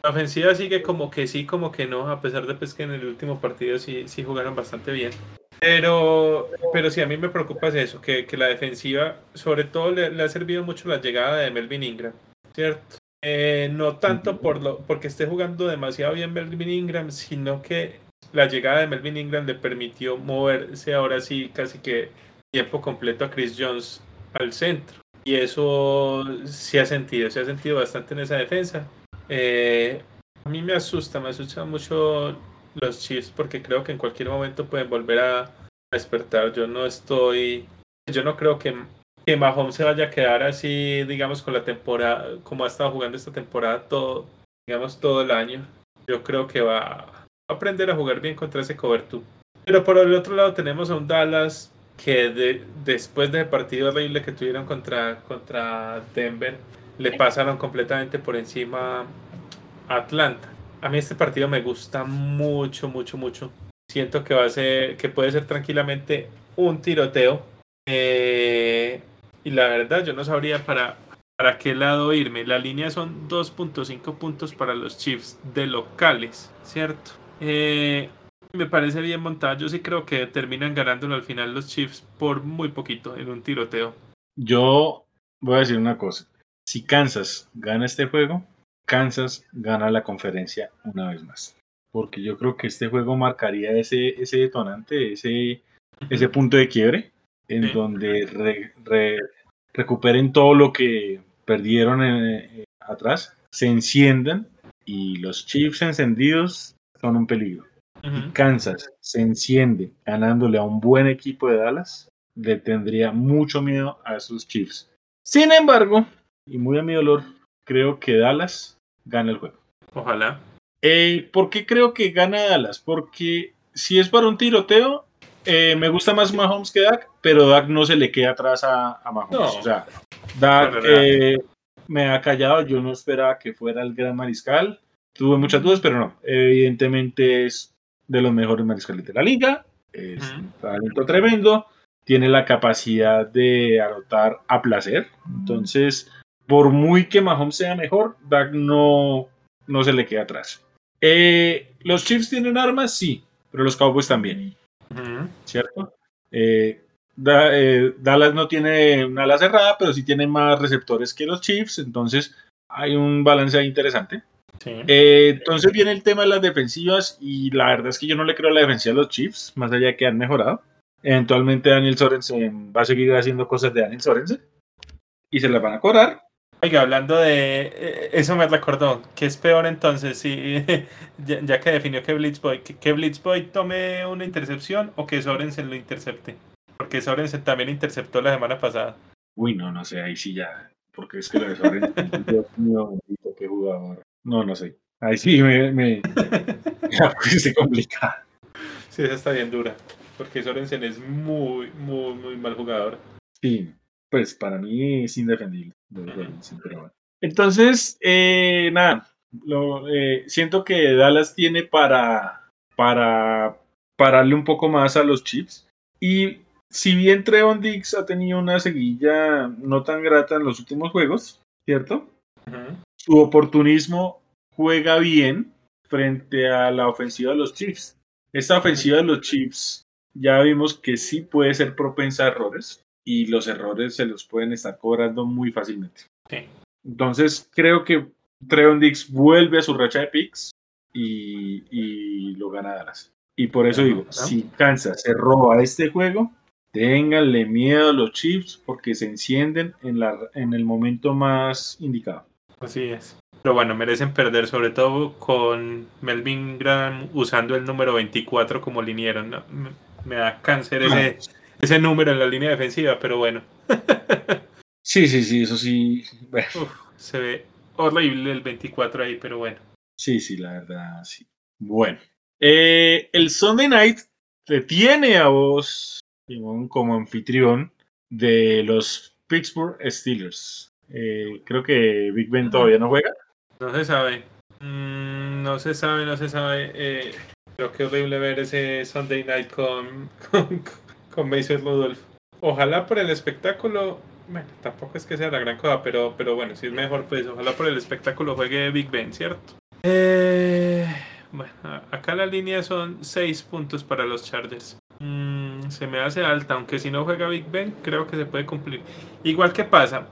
La ofensiva sigue como que sí, como que no, a pesar de pues, que en el último partido sí, sí jugaron bastante bien. Pero, pero sí, a mí me preocupa es eso, que, que la defensiva, sobre todo le, le, ha servido mucho la llegada de Melvin Ingram, ¿cierto? Eh, no tanto por lo, porque esté jugando demasiado bien Melvin Ingram, sino que la llegada de Melvin Ingram le permitió moverse ahora sí casi que tiempo completo a Chris Jones al centro. y eso se ha sentido, se ha sentido bastante en esa defensa. Eh, a mí me asusta, me asusta mucho los Chiefs porque creo que en cualquier momento pueden volver a despertar. Yo no estoy, yo no creo que, que Mahomes se vaya a quedar así, digamos, con la temporada, como ha estado jugando esta temporada todo, digamos, todo el año. Yo creo que va a aprender a jugar bien contra ese cobertura. Pero por el otro lado tenemos a un Dallas que después del partido horrible que tuvieron contra, contra Denver, le pasaron completamente por encima a Atlanta. A mí este partido me gusta mucho, mucho, mucho. Siento que va a ser, que puede ser tranquilamente un tiroteo. Eh, y la verdad, yo no sabría para, para qué lado irme. La línea son 2.5 puntos para los Chiefs de locales, ¿cierto? Eh, me parece bien montado. Yo sí creo que terminan ganándolo al final los Chiefs por muy poquito en un tiroteo. Yo voy a decir una cosa. Si Kansas gana este juego, Kansas gana la conferencia una vez más. Porque yo creo que este juego marcaría ese, ese detonante, ese, ese punto de quiebre, en donde recuperen todo lo que perdieron eh, atrás, se enciendan y los Chiefs encendidos son un peligro. Kansas se enciende ganándole a un buen equipo de Dallas, le tendría mucho miedo a esos Chiefs. Sin embargo, y muy a mi dolor, creo que Dallas gana el juego. Ojalá. Eh, ¿Por qué creo que gana Dallas? Porque si es para un tiroteo, eh, me gusta más Mahomes que Dak, pero Dak no se le queda atrás a, Mahomes. O sea, Dak eh, me ha callado, yo no esperaba que fuera el gran mariscal. Tuve muchas dudas, pero no. Evidentemente es de los mejores mariscales de la liga. Es un talento tremendo. Tiene la capacidad de anotar a placer. Entonces, por muy que Mahomes sea mejor, Dak no, no se le queda atrás. Eh, los Chiefs tienen armas, sí, pero los Cowboys también. ¿Cierto? Eh, eh, Dallas no tiene una ala cerrada, pero sí tiene más receptores que los Chiefs, entonces hay un balance ahí interesante. Entonces viene el tema de las defensivas y la verdad es que yo no le creo a la defensiva de los Chiefs, más allá de que han mejorado. Eventualmente Daniel Sorensen va a seguir haciendo cosas de Daniel Sorensen y se las van a cobrar. Oiga, hablando de. Eh, eso me recordó. ¿Qué es peor entonces? Si, ya, que definió que Blitzboy, que, que Blitzboy tome una intercepción o que Sorensen lo intercepte. Porque Sorensen también interceptó la semana pasada. Uy, no, no sé, ahí sí ya. Porque es que lo de Sorensen. Dios mío, qué jugador. No, no sé. Ahí sí me. me complica. Sí, esa está bien dura. Porque Sorensen es muy, muy, muy mal jugador. Sí, pues para mí es indefendible. Entonces, eh, nada, lo, eh, siento que Dallas tiene para, para pararle un poco más a los chips. Y si bien Trevon Dix ha tenido una seguilla no tan grata en los últimos juegos, ¿cierto? Su oportunismo juega bien frente a la ofensiva de los Chiefs. Esta ofensiva de los Chiefs ya vimos que sí puede ser propensa a errores y los errores se los pueden estar cobrando muy fácilmente. Entonces creo que Treon Dix vuelve a su racha de picks y, lo gana Dallas. Y por eso digo, si Kansas se roba este juego, ténganle miedo a los Chiefs porque se encienden en, la, en el momento más indicado. Así es. Pero bueno, merecen perder, sobre todo con Melvin Graham usando el número 24 como liniero. Me, da cáncer ese, ese número en la línea defensiva, pero bueno. sí, sí, sí, eso sí. se ve horrible el 24 ahí, pero bueno. Sí, sí, la verdad, sí. Bueno. Eh, el Sunday Night te tiene a vos, como anfitrión de los Pittsburgh Steelers. Eh, creo que Big Ben todavía no juega. No se sabe. Mm, no se sabe, no se sabe. Eh, creo que horrible ver ese Sunday Night con, con, con Mason Rudolph. Ojalá por el espectáculo, bueno, tampoco es que sea la gran cosa, pero, pero bueno, si es mejor, pues ojalá por el espectáculo juegue Big Ben, ¿cierto? Eh, bueno, acá la línea son 6 puntos para los Chargers. Mm, se me hace alta, aunque si no juega Big Ben, creo que se puede cumplir. Igual que pasa,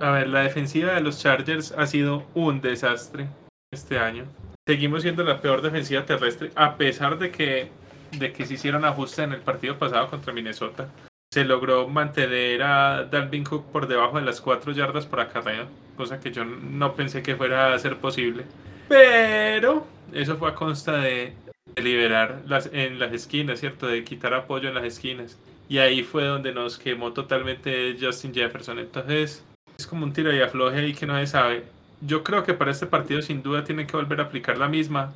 a ver, la defensiva de los Chargers ha sido un desastre este año. Seguimos siendo la peor defensiva terrestre, a pesar de que de que se hicieron ajustes en el partido pasado contra Minnesota. se logró mantener a Dalvin Cook por debajo de las 4 yardas por acarreo, cosa que yo no pensé que fuera a ser posible. Pero eso fue a consta de, liberar las, en las esquinas, ¿cierto? De quitar apoyo en las esquinas. Y ahí fue donde nos quemó totalmente Justin Jefferson. Entonces, es como un tiro y afloje ahí que no se sabe. Yo creo que para este partido sin duda tienen que volver a aplicar la misma.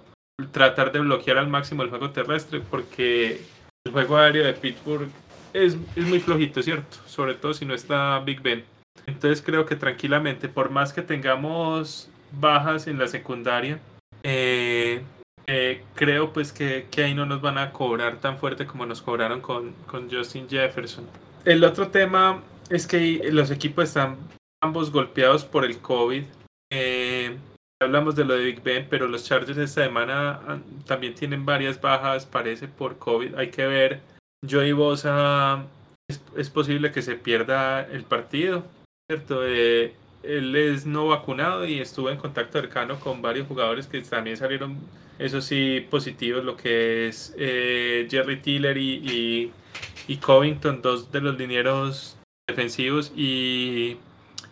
Tratar de bloquear al máximo el juego terrestre porque el juego aéreo de Pittsburgh es, muy flojito, ¿cierto? Sobre todo si no está Big Ben. Entonces creo que tranquilamente, por más que tengamos bajas en la secundaria, eh, eh, creo pues que, ahí no nos van a cobrar tan fuerte como nos cobraron con Justin Jefferson. El otro tema es que los equipos están ambos golpeados por el COVID. Eh, hablamos de lo de Big Ben, pero los Chargers esta semana también tienen varias bajas, parece, por COVID. Hay que ver. Joey Bosa es, es posible que se pierda el partido, ¿cierto? Eh, él es no vacunado y estuvo en contacto cercano con varios jugadores que también salieron, eso sí, positivos, lo que es eh, Jerry Tiller y, y, Covington, dos de los linieros defensivos, y,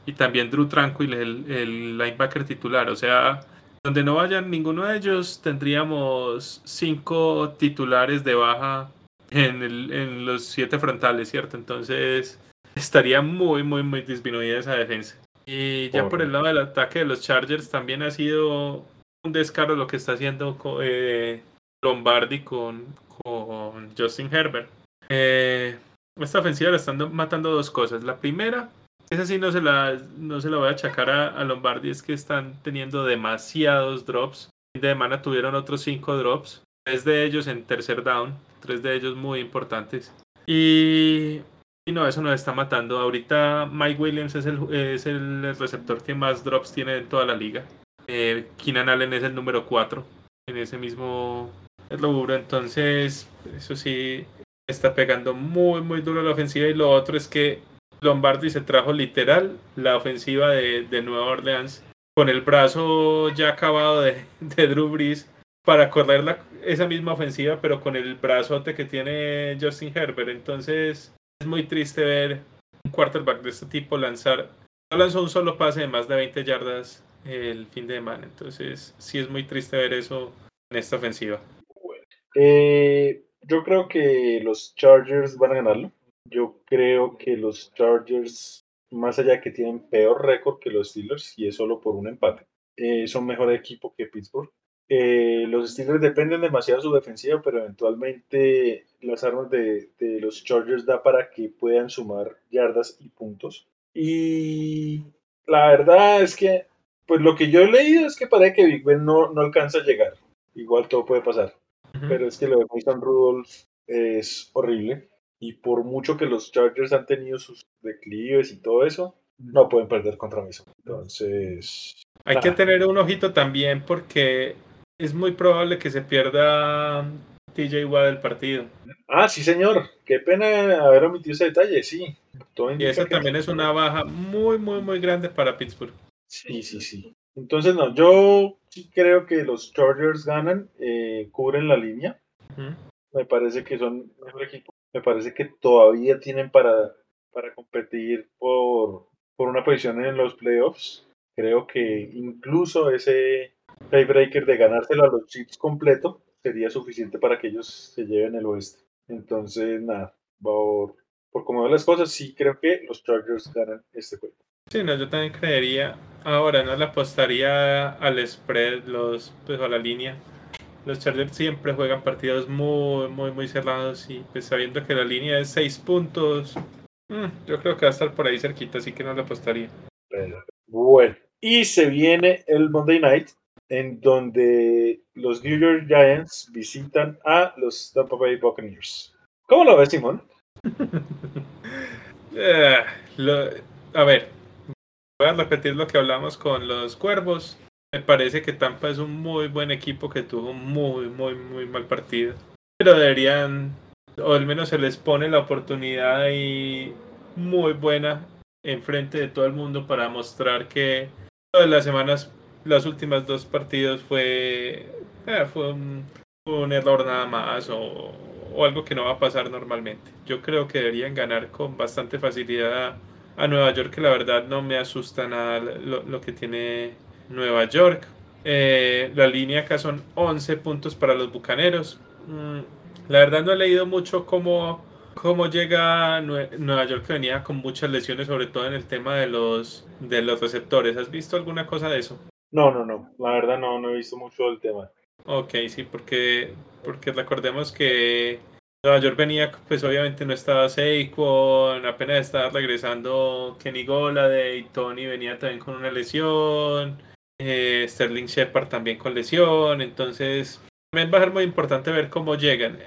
y también Drew Tranquil, el, el linebacker titular. O sea, donde no vayan ninguno de ellos, tendríamos cinco titulares de baja en, el, en los siete frontales, ¿cierto? Entonces estaría muy, muy, muy disminuida esa defensa. Y ya por el lado del ataque de los Chargers también ha sido un descaro lo que está haciendo eh, Lombardi con, con Justin Herbert. Eh, esta ofensiva la están matando dos cosas. La primera, esa sí no se la, no se la voy a achacar a, Lombardi, es que están teniendo demasiados drops. De semana tuvieron otros cinco drops, tres de ellos en tercer down, tres de ellos muy importantes. Y no, eso nos está matando. Ahorita Mike Williams es el, es el receptor que más drops tiene en toda la liga. Eh, Keenan Allen es el número 4 en ese mismo rubro. Entonces, eso sí está pegando muy, muy duro la ofensiva. Y lo otro es que Lombardi se trajo literal la ofensiva de, de Nueva Orleans con el brazo ya acabado de, de Drew Brees para correr la, esa misma ofensiva, pero con el brazote que tiene Justin Herbert. Entonces, es muy triste ver un quarterback de este tipo lanzar. No lanzó un solo pase de más de 20 yardas el fin de semana. Entonces, sí es muy triste ver eso en esta ofensiva. Eh, yo creo que los Chargers van a ganarlo. Yo creo que los Chargers, más allá que tienen peor récord que los Steelers, y es solo por un empate, eh, son mejor equipo que Pittsburgh. Eh, los Steelers dependen demasiado de su defensiva, pero eventualmente las armas de, los Chargers da para que puedan sumar yardas y puntos. Y la verdad es que, pues lo que yo he leído es que parece que Big Ben no, no alcanza a llegar. Igual todo puede pasar. Pero es que lo de Mason Rudolph es horrible. Y por mucho que los Chargers han tenido sus declives y todo eso, no pueden perder contra Mason. Entonces. Hay que tener un ojito también porque es muy probable que se pierda TJ Watt del partido. Ah, sí, señor. Qué pena haber omitido ese detalle, sí. y esa también es una baja muy, muy, muy grande para Pittsburgh. Sí, sí, sí. Entonces, no, yo sí creo que los Chargers ganan, eh, cubren la línea. Me parece que son mejor equipo. Me parece que todavía tienen para, para competir por, por una posición en los playoffs. Creo que incluso ese tiebreaker de ganárselo a los Chiefs completo sería suficiente para que ellos se lleven el oeste. Entonces, nada, por, por como veo las cosas, sí creo que los Chargers ganan este juego. Sí, no, yo también creería. Ahora no le apostaría al spread, los, pues a la línea. Los Chargers siempre juegan partidos muy, muy, muy cerrados y pues sabiendo que la línea es 6 puntos, mm, yo creo que va a estar por ahí cerquita, así que no le apostaría. Bueno, y se viene el Monday Night, en donde los New York Giants visitan a los Tampa Bay Buccaneers. ¿Cómo lo ves, Simón? Eh, a ver, voy a repetir lo que hablamos con los Cuervos. Me parece que Tampa es un muy buen equipo que tuvo un muy, muy, muy mal partido. Pero deberían, o al menos se les pone la oportunidad ahí muy buena enfrente de todo el mundo para mostrar que las semanas las últimas dos partidos fue, eh, fue un, error nada más o, o algo que no va a pasar normalmente. Yo creo que deberían ganar con bastante facilidad a, Nueva York, que la verdad no me asusta nada lo, que tiene Nueva York. Eh, la línea acá son 11 puntos para los Bucaneros. Mm, la verdad no he leído mucho cómo, cómo llega Nueva York que venía con muchas lesiones, sobre todo en el tema de los, de los receptores. ¿Has visto alguna cosa de eso? No, no, no. La verdad no, no he visto mucho del tema. Ok, sí, porque, porque recordemos que Nueva York venía, pues obviamente no estaba Saquon, apenas estaba regresando Kenny y Tony venía también con una lesión, eh, Sterling Shepard también con lesión, entonces también va a ser muy importante ver cómo llegan.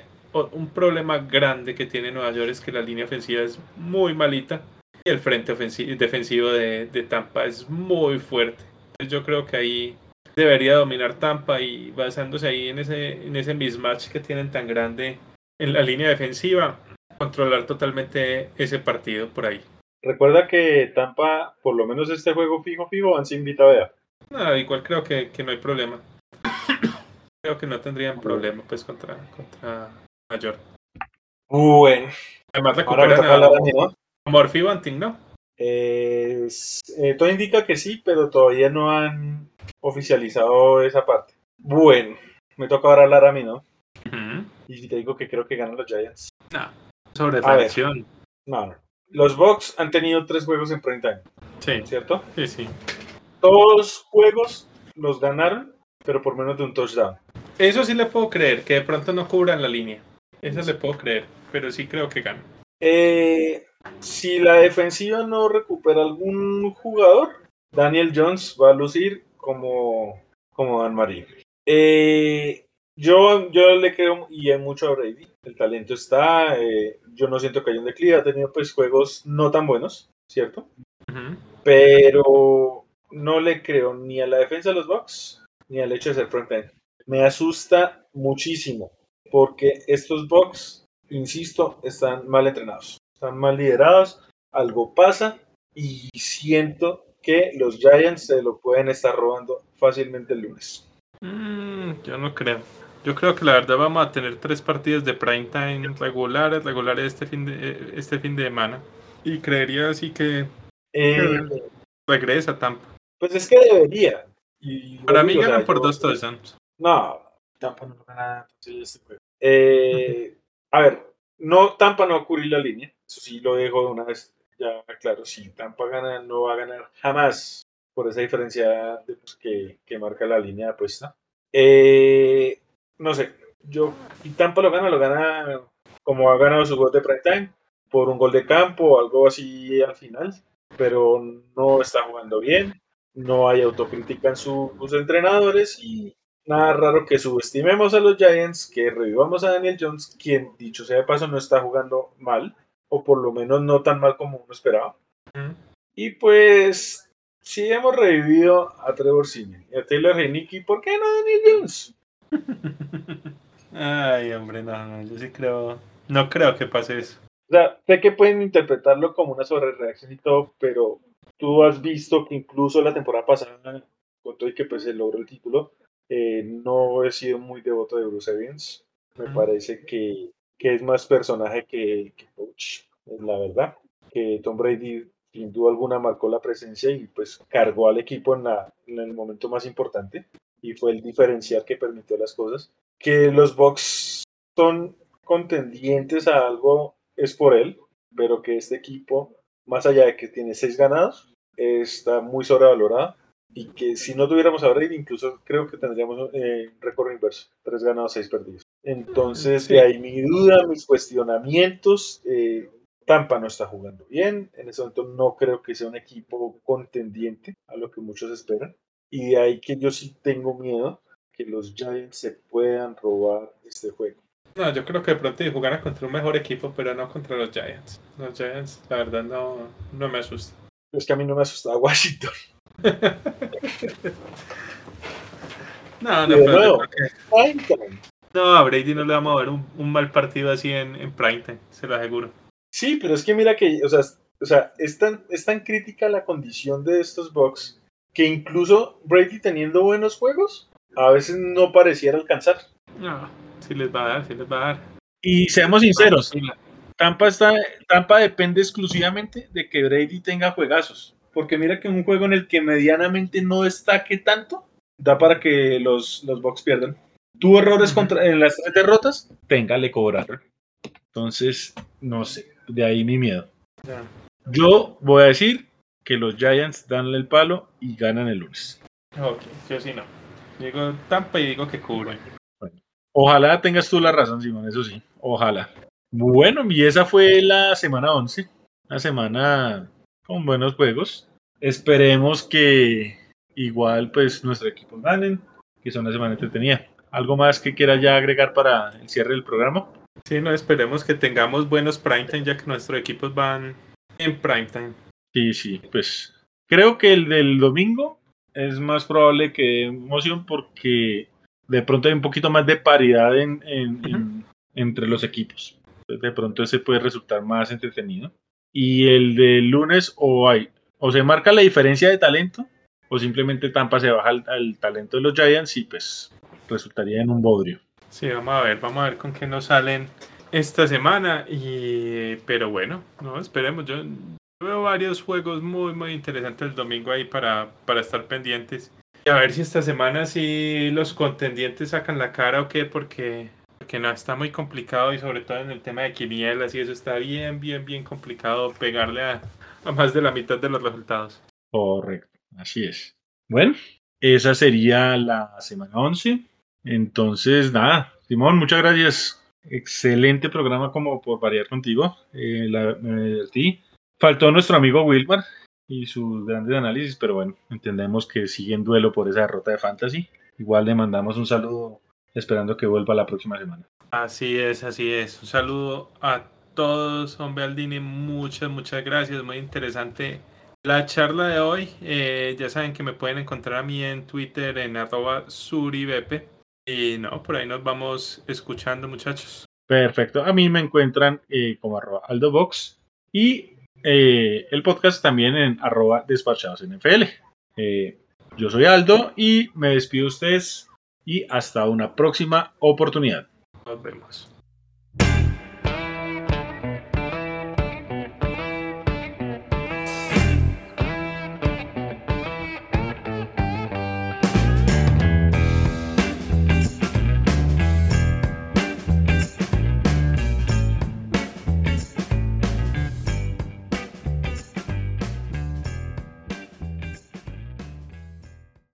Un problema grande que tiene Nueva York es que la línea ofensiva es muy malita y el frente defensivo de, Tampa es muy fuerte. Entonces yo creo que ahí debería dominar Tampa y basándose ahí en ese, en ese mismatch que tienen tan grande en la línea defensiva, controlar totalmente ese partido por ahí. Recuerda que Tampa, por lo menos este juego fijo fijo, van sin invita a No, igual creo que, no hay problema. creo que no tendrían problema pues contra, contra Mayor. Bueno. Además recuperan a, a Morphy Bunting, ¿no? Eh, todo indica que sí, pero todavía no han oficializado esa parte. Bueno, me toca ahora hablar a mí, ¿no? Y si te digo que creo que ganan los Giants. No, sobre traición. No, no. Los Bucks han tenido tres juegos en prime time. Sí. ¿Cierto? Sí, sí. Todos juegos los ganaron, pero por menos de un touchdown. Eso sí le puedo creer, que de pronto no cubran la línea. Eso le puedo creer, pero sí creo que ganan. Eh, si la defensiva no recupera algún jugador, Daniel Jones va a lucir como, como Dan Marín. Eh, yo, yo le creo y hay mucho a Brady. El talento está. Eh, yo no siento que haya un declive. Ha tenido pues juegos no tan buenos, ¿cierto? Pero no le creo ni a la defensa de los Bucks ni al hecho de ser frontend. Me asusta muchísimo porque estos Bucks, insisto, están mal entrenados, están mal liderados. Algo pasa y siento que los Giants se lo pueden estar robando fácilmente el lunes. Mm, yo no creo. Yo creo que la verdad vamos a tener tres partidos de prime time regulares, regulares este fin de este fin de semana. Y creería así que, eh, regresa Tampa. Pues es que debería. Para mí ganan por dos touchdowns. No, Tampa no gana este eh, a ver, no, Tampa no va a cubrir la línea. Eso sí lo dejo de una vez ya claro. Si Tampa gana, no va a ganar jamás por esa diferencia de, pues, que, que, marca la línea de apuesta. Eh, no sé, yo, y Tampa lo gana, lo gana como ha ganado su gol de prime time, por un gol de campo o algo así al final, pero no está jugando bien, no hay autocrítica en sus entrenadores y nada raro que subestimemos a los Giants, que revivamos a Daniel Jones, quien dicho sea de paso no está jugando mal, o por lo menos no tan mal como uno esperaba. Y pues sí hemos revivido a Trevor Simeon y a Taylor Heineke, ¿por qué no a Daniel Jones? Ay, hombre, no, no, yo sí creo, no creo que pase eso. O sea, sé que pueden interpretarlo como una sobrereacción y todo, pero tú has visto que incluso la temporada pasada, con todo y que pues se logró el título, eh, no he sido muy devoto de Bruce Evans. Me parece que, que, es más personaje que, que coach, es la verdad. Que Tom Brady sin duda alguna marcó la presencia y pues cargó al equipo en, la, en el momento más importante y fue el diferencial que permitió las cosas. Que los Bucks son contendientes a algo es por él, pero que este equipo, más allá de que tiene seis ganados, está muy sobrevalorado y que si no tuviéramos a Brady, incluso creo que tendríamos eh, un récord inverso, tres ganados, seis perdidos. Entonces, de ahí mi duda, mis cuestionamientos. Eh, Tampa no está jugando bien, en ese momento no creo que sea un equipo contendiente a lo que muchos esperan. Y de ahí que yo sí tengo miedo que los Giants se puedan robar este juego. No, yo creo que de pronto jugarán contra un mejor equipo, pero no contra los Giants. Los Giants, la verdad, no, no me asusta. Es que a mí no me asusta Washington. no, no, pero No, a Brady no le vamos a ver un, un mal partido así en, en primetime, se lo aseguro. Sí, pero es que mira que, o sea, o sea es, tan, es tan crítica la condición de estos Bucks que incluso Brady teniendo buenos juegos, a veces no pareciera alcanzar. No, sí les va a dar, sí les va a dar. Y seamos sinceros, Tampa, está, Tampa depende exclusivamente de que Brady tenga juegazos. Porque mira que un juego en el que medianamente no destaque tanto, da para que los, los Bucks pierdan. Tuvo errores contra, en las tres derrotas, téngale cobrar. Entonces, no sé, de ahí mi miedo. Yo voy a decir que los Giants dan el palo y ganan el lunes. Ok, yo sí no. Digo Tampa y digo que cubren. Ojalá tengas tú la razón, Simón, eso sí. Ojalá. Bueno, y esa fue la semana 11. Una semana con buenos juegos. Esperemos que igual pues nuestro equipo ganen, que es una semana entretenida. ¿Algo más que quiera ya agregar para el cierre del programa? Sí, no, esperemos que tengamos buenos primetime ya que nuestros equipos van en primetime. Sí, sí, pues creo que el del domingo es más probable que emoción porque de pronto hay un poquito más de paridad en, entre los equipos. De pronto ese puede resultar más entretenido. Y el del lunes o hay, o se marca la diferencia de talento, o simplemente Tampa se baja al, talento de los Giants y pues resultaría en un bodrio. Sí, vamos a ver, vamos a ver con qué nos salen esta semana. Y pero bueno, no esperemos. Yo veo varios juegos muy muy interesantes el domingo ahí para, para estar pendientes. Y a ver si esta semana sí los contendientes sacan la cara o qué, porque que no, está muy complicado y sobre todo en el tema de quinielas y eso está bien, bien, bien complicado pegarle a, más de la mitad de los resultados. Correcto, así es. Bueno, esa sería la semana 11. Entonces, nada, Simón, muchas gracias. Excelente programa como por variar contigo. Eh, la, me divertí. Faltó nuestro amigo Wilmar y sus grandes análisis, pero bueno, entendemos que sigue en duelo por esa derrota de Fantasy. Igual le mandamos un saludo esperando que vuelva la próxima semana. Así es, así es. Un saludo a todos, hombre Aldini, muchas, muchas gracias, muy interesante la charla de hoy. Eh, ya saben que me pueden encontrar a mí en Twitter en arroba suribepe. Y no, por ahí nos vamos escuchando, muchachos. Perfecto. A mí me encuentran eh, como arroba aldobox y eh, el podcast también en arroba despachados NFL. yo soy Aldo y me despido de ustedes y hasta una próxima oportunidad. Nos vemos.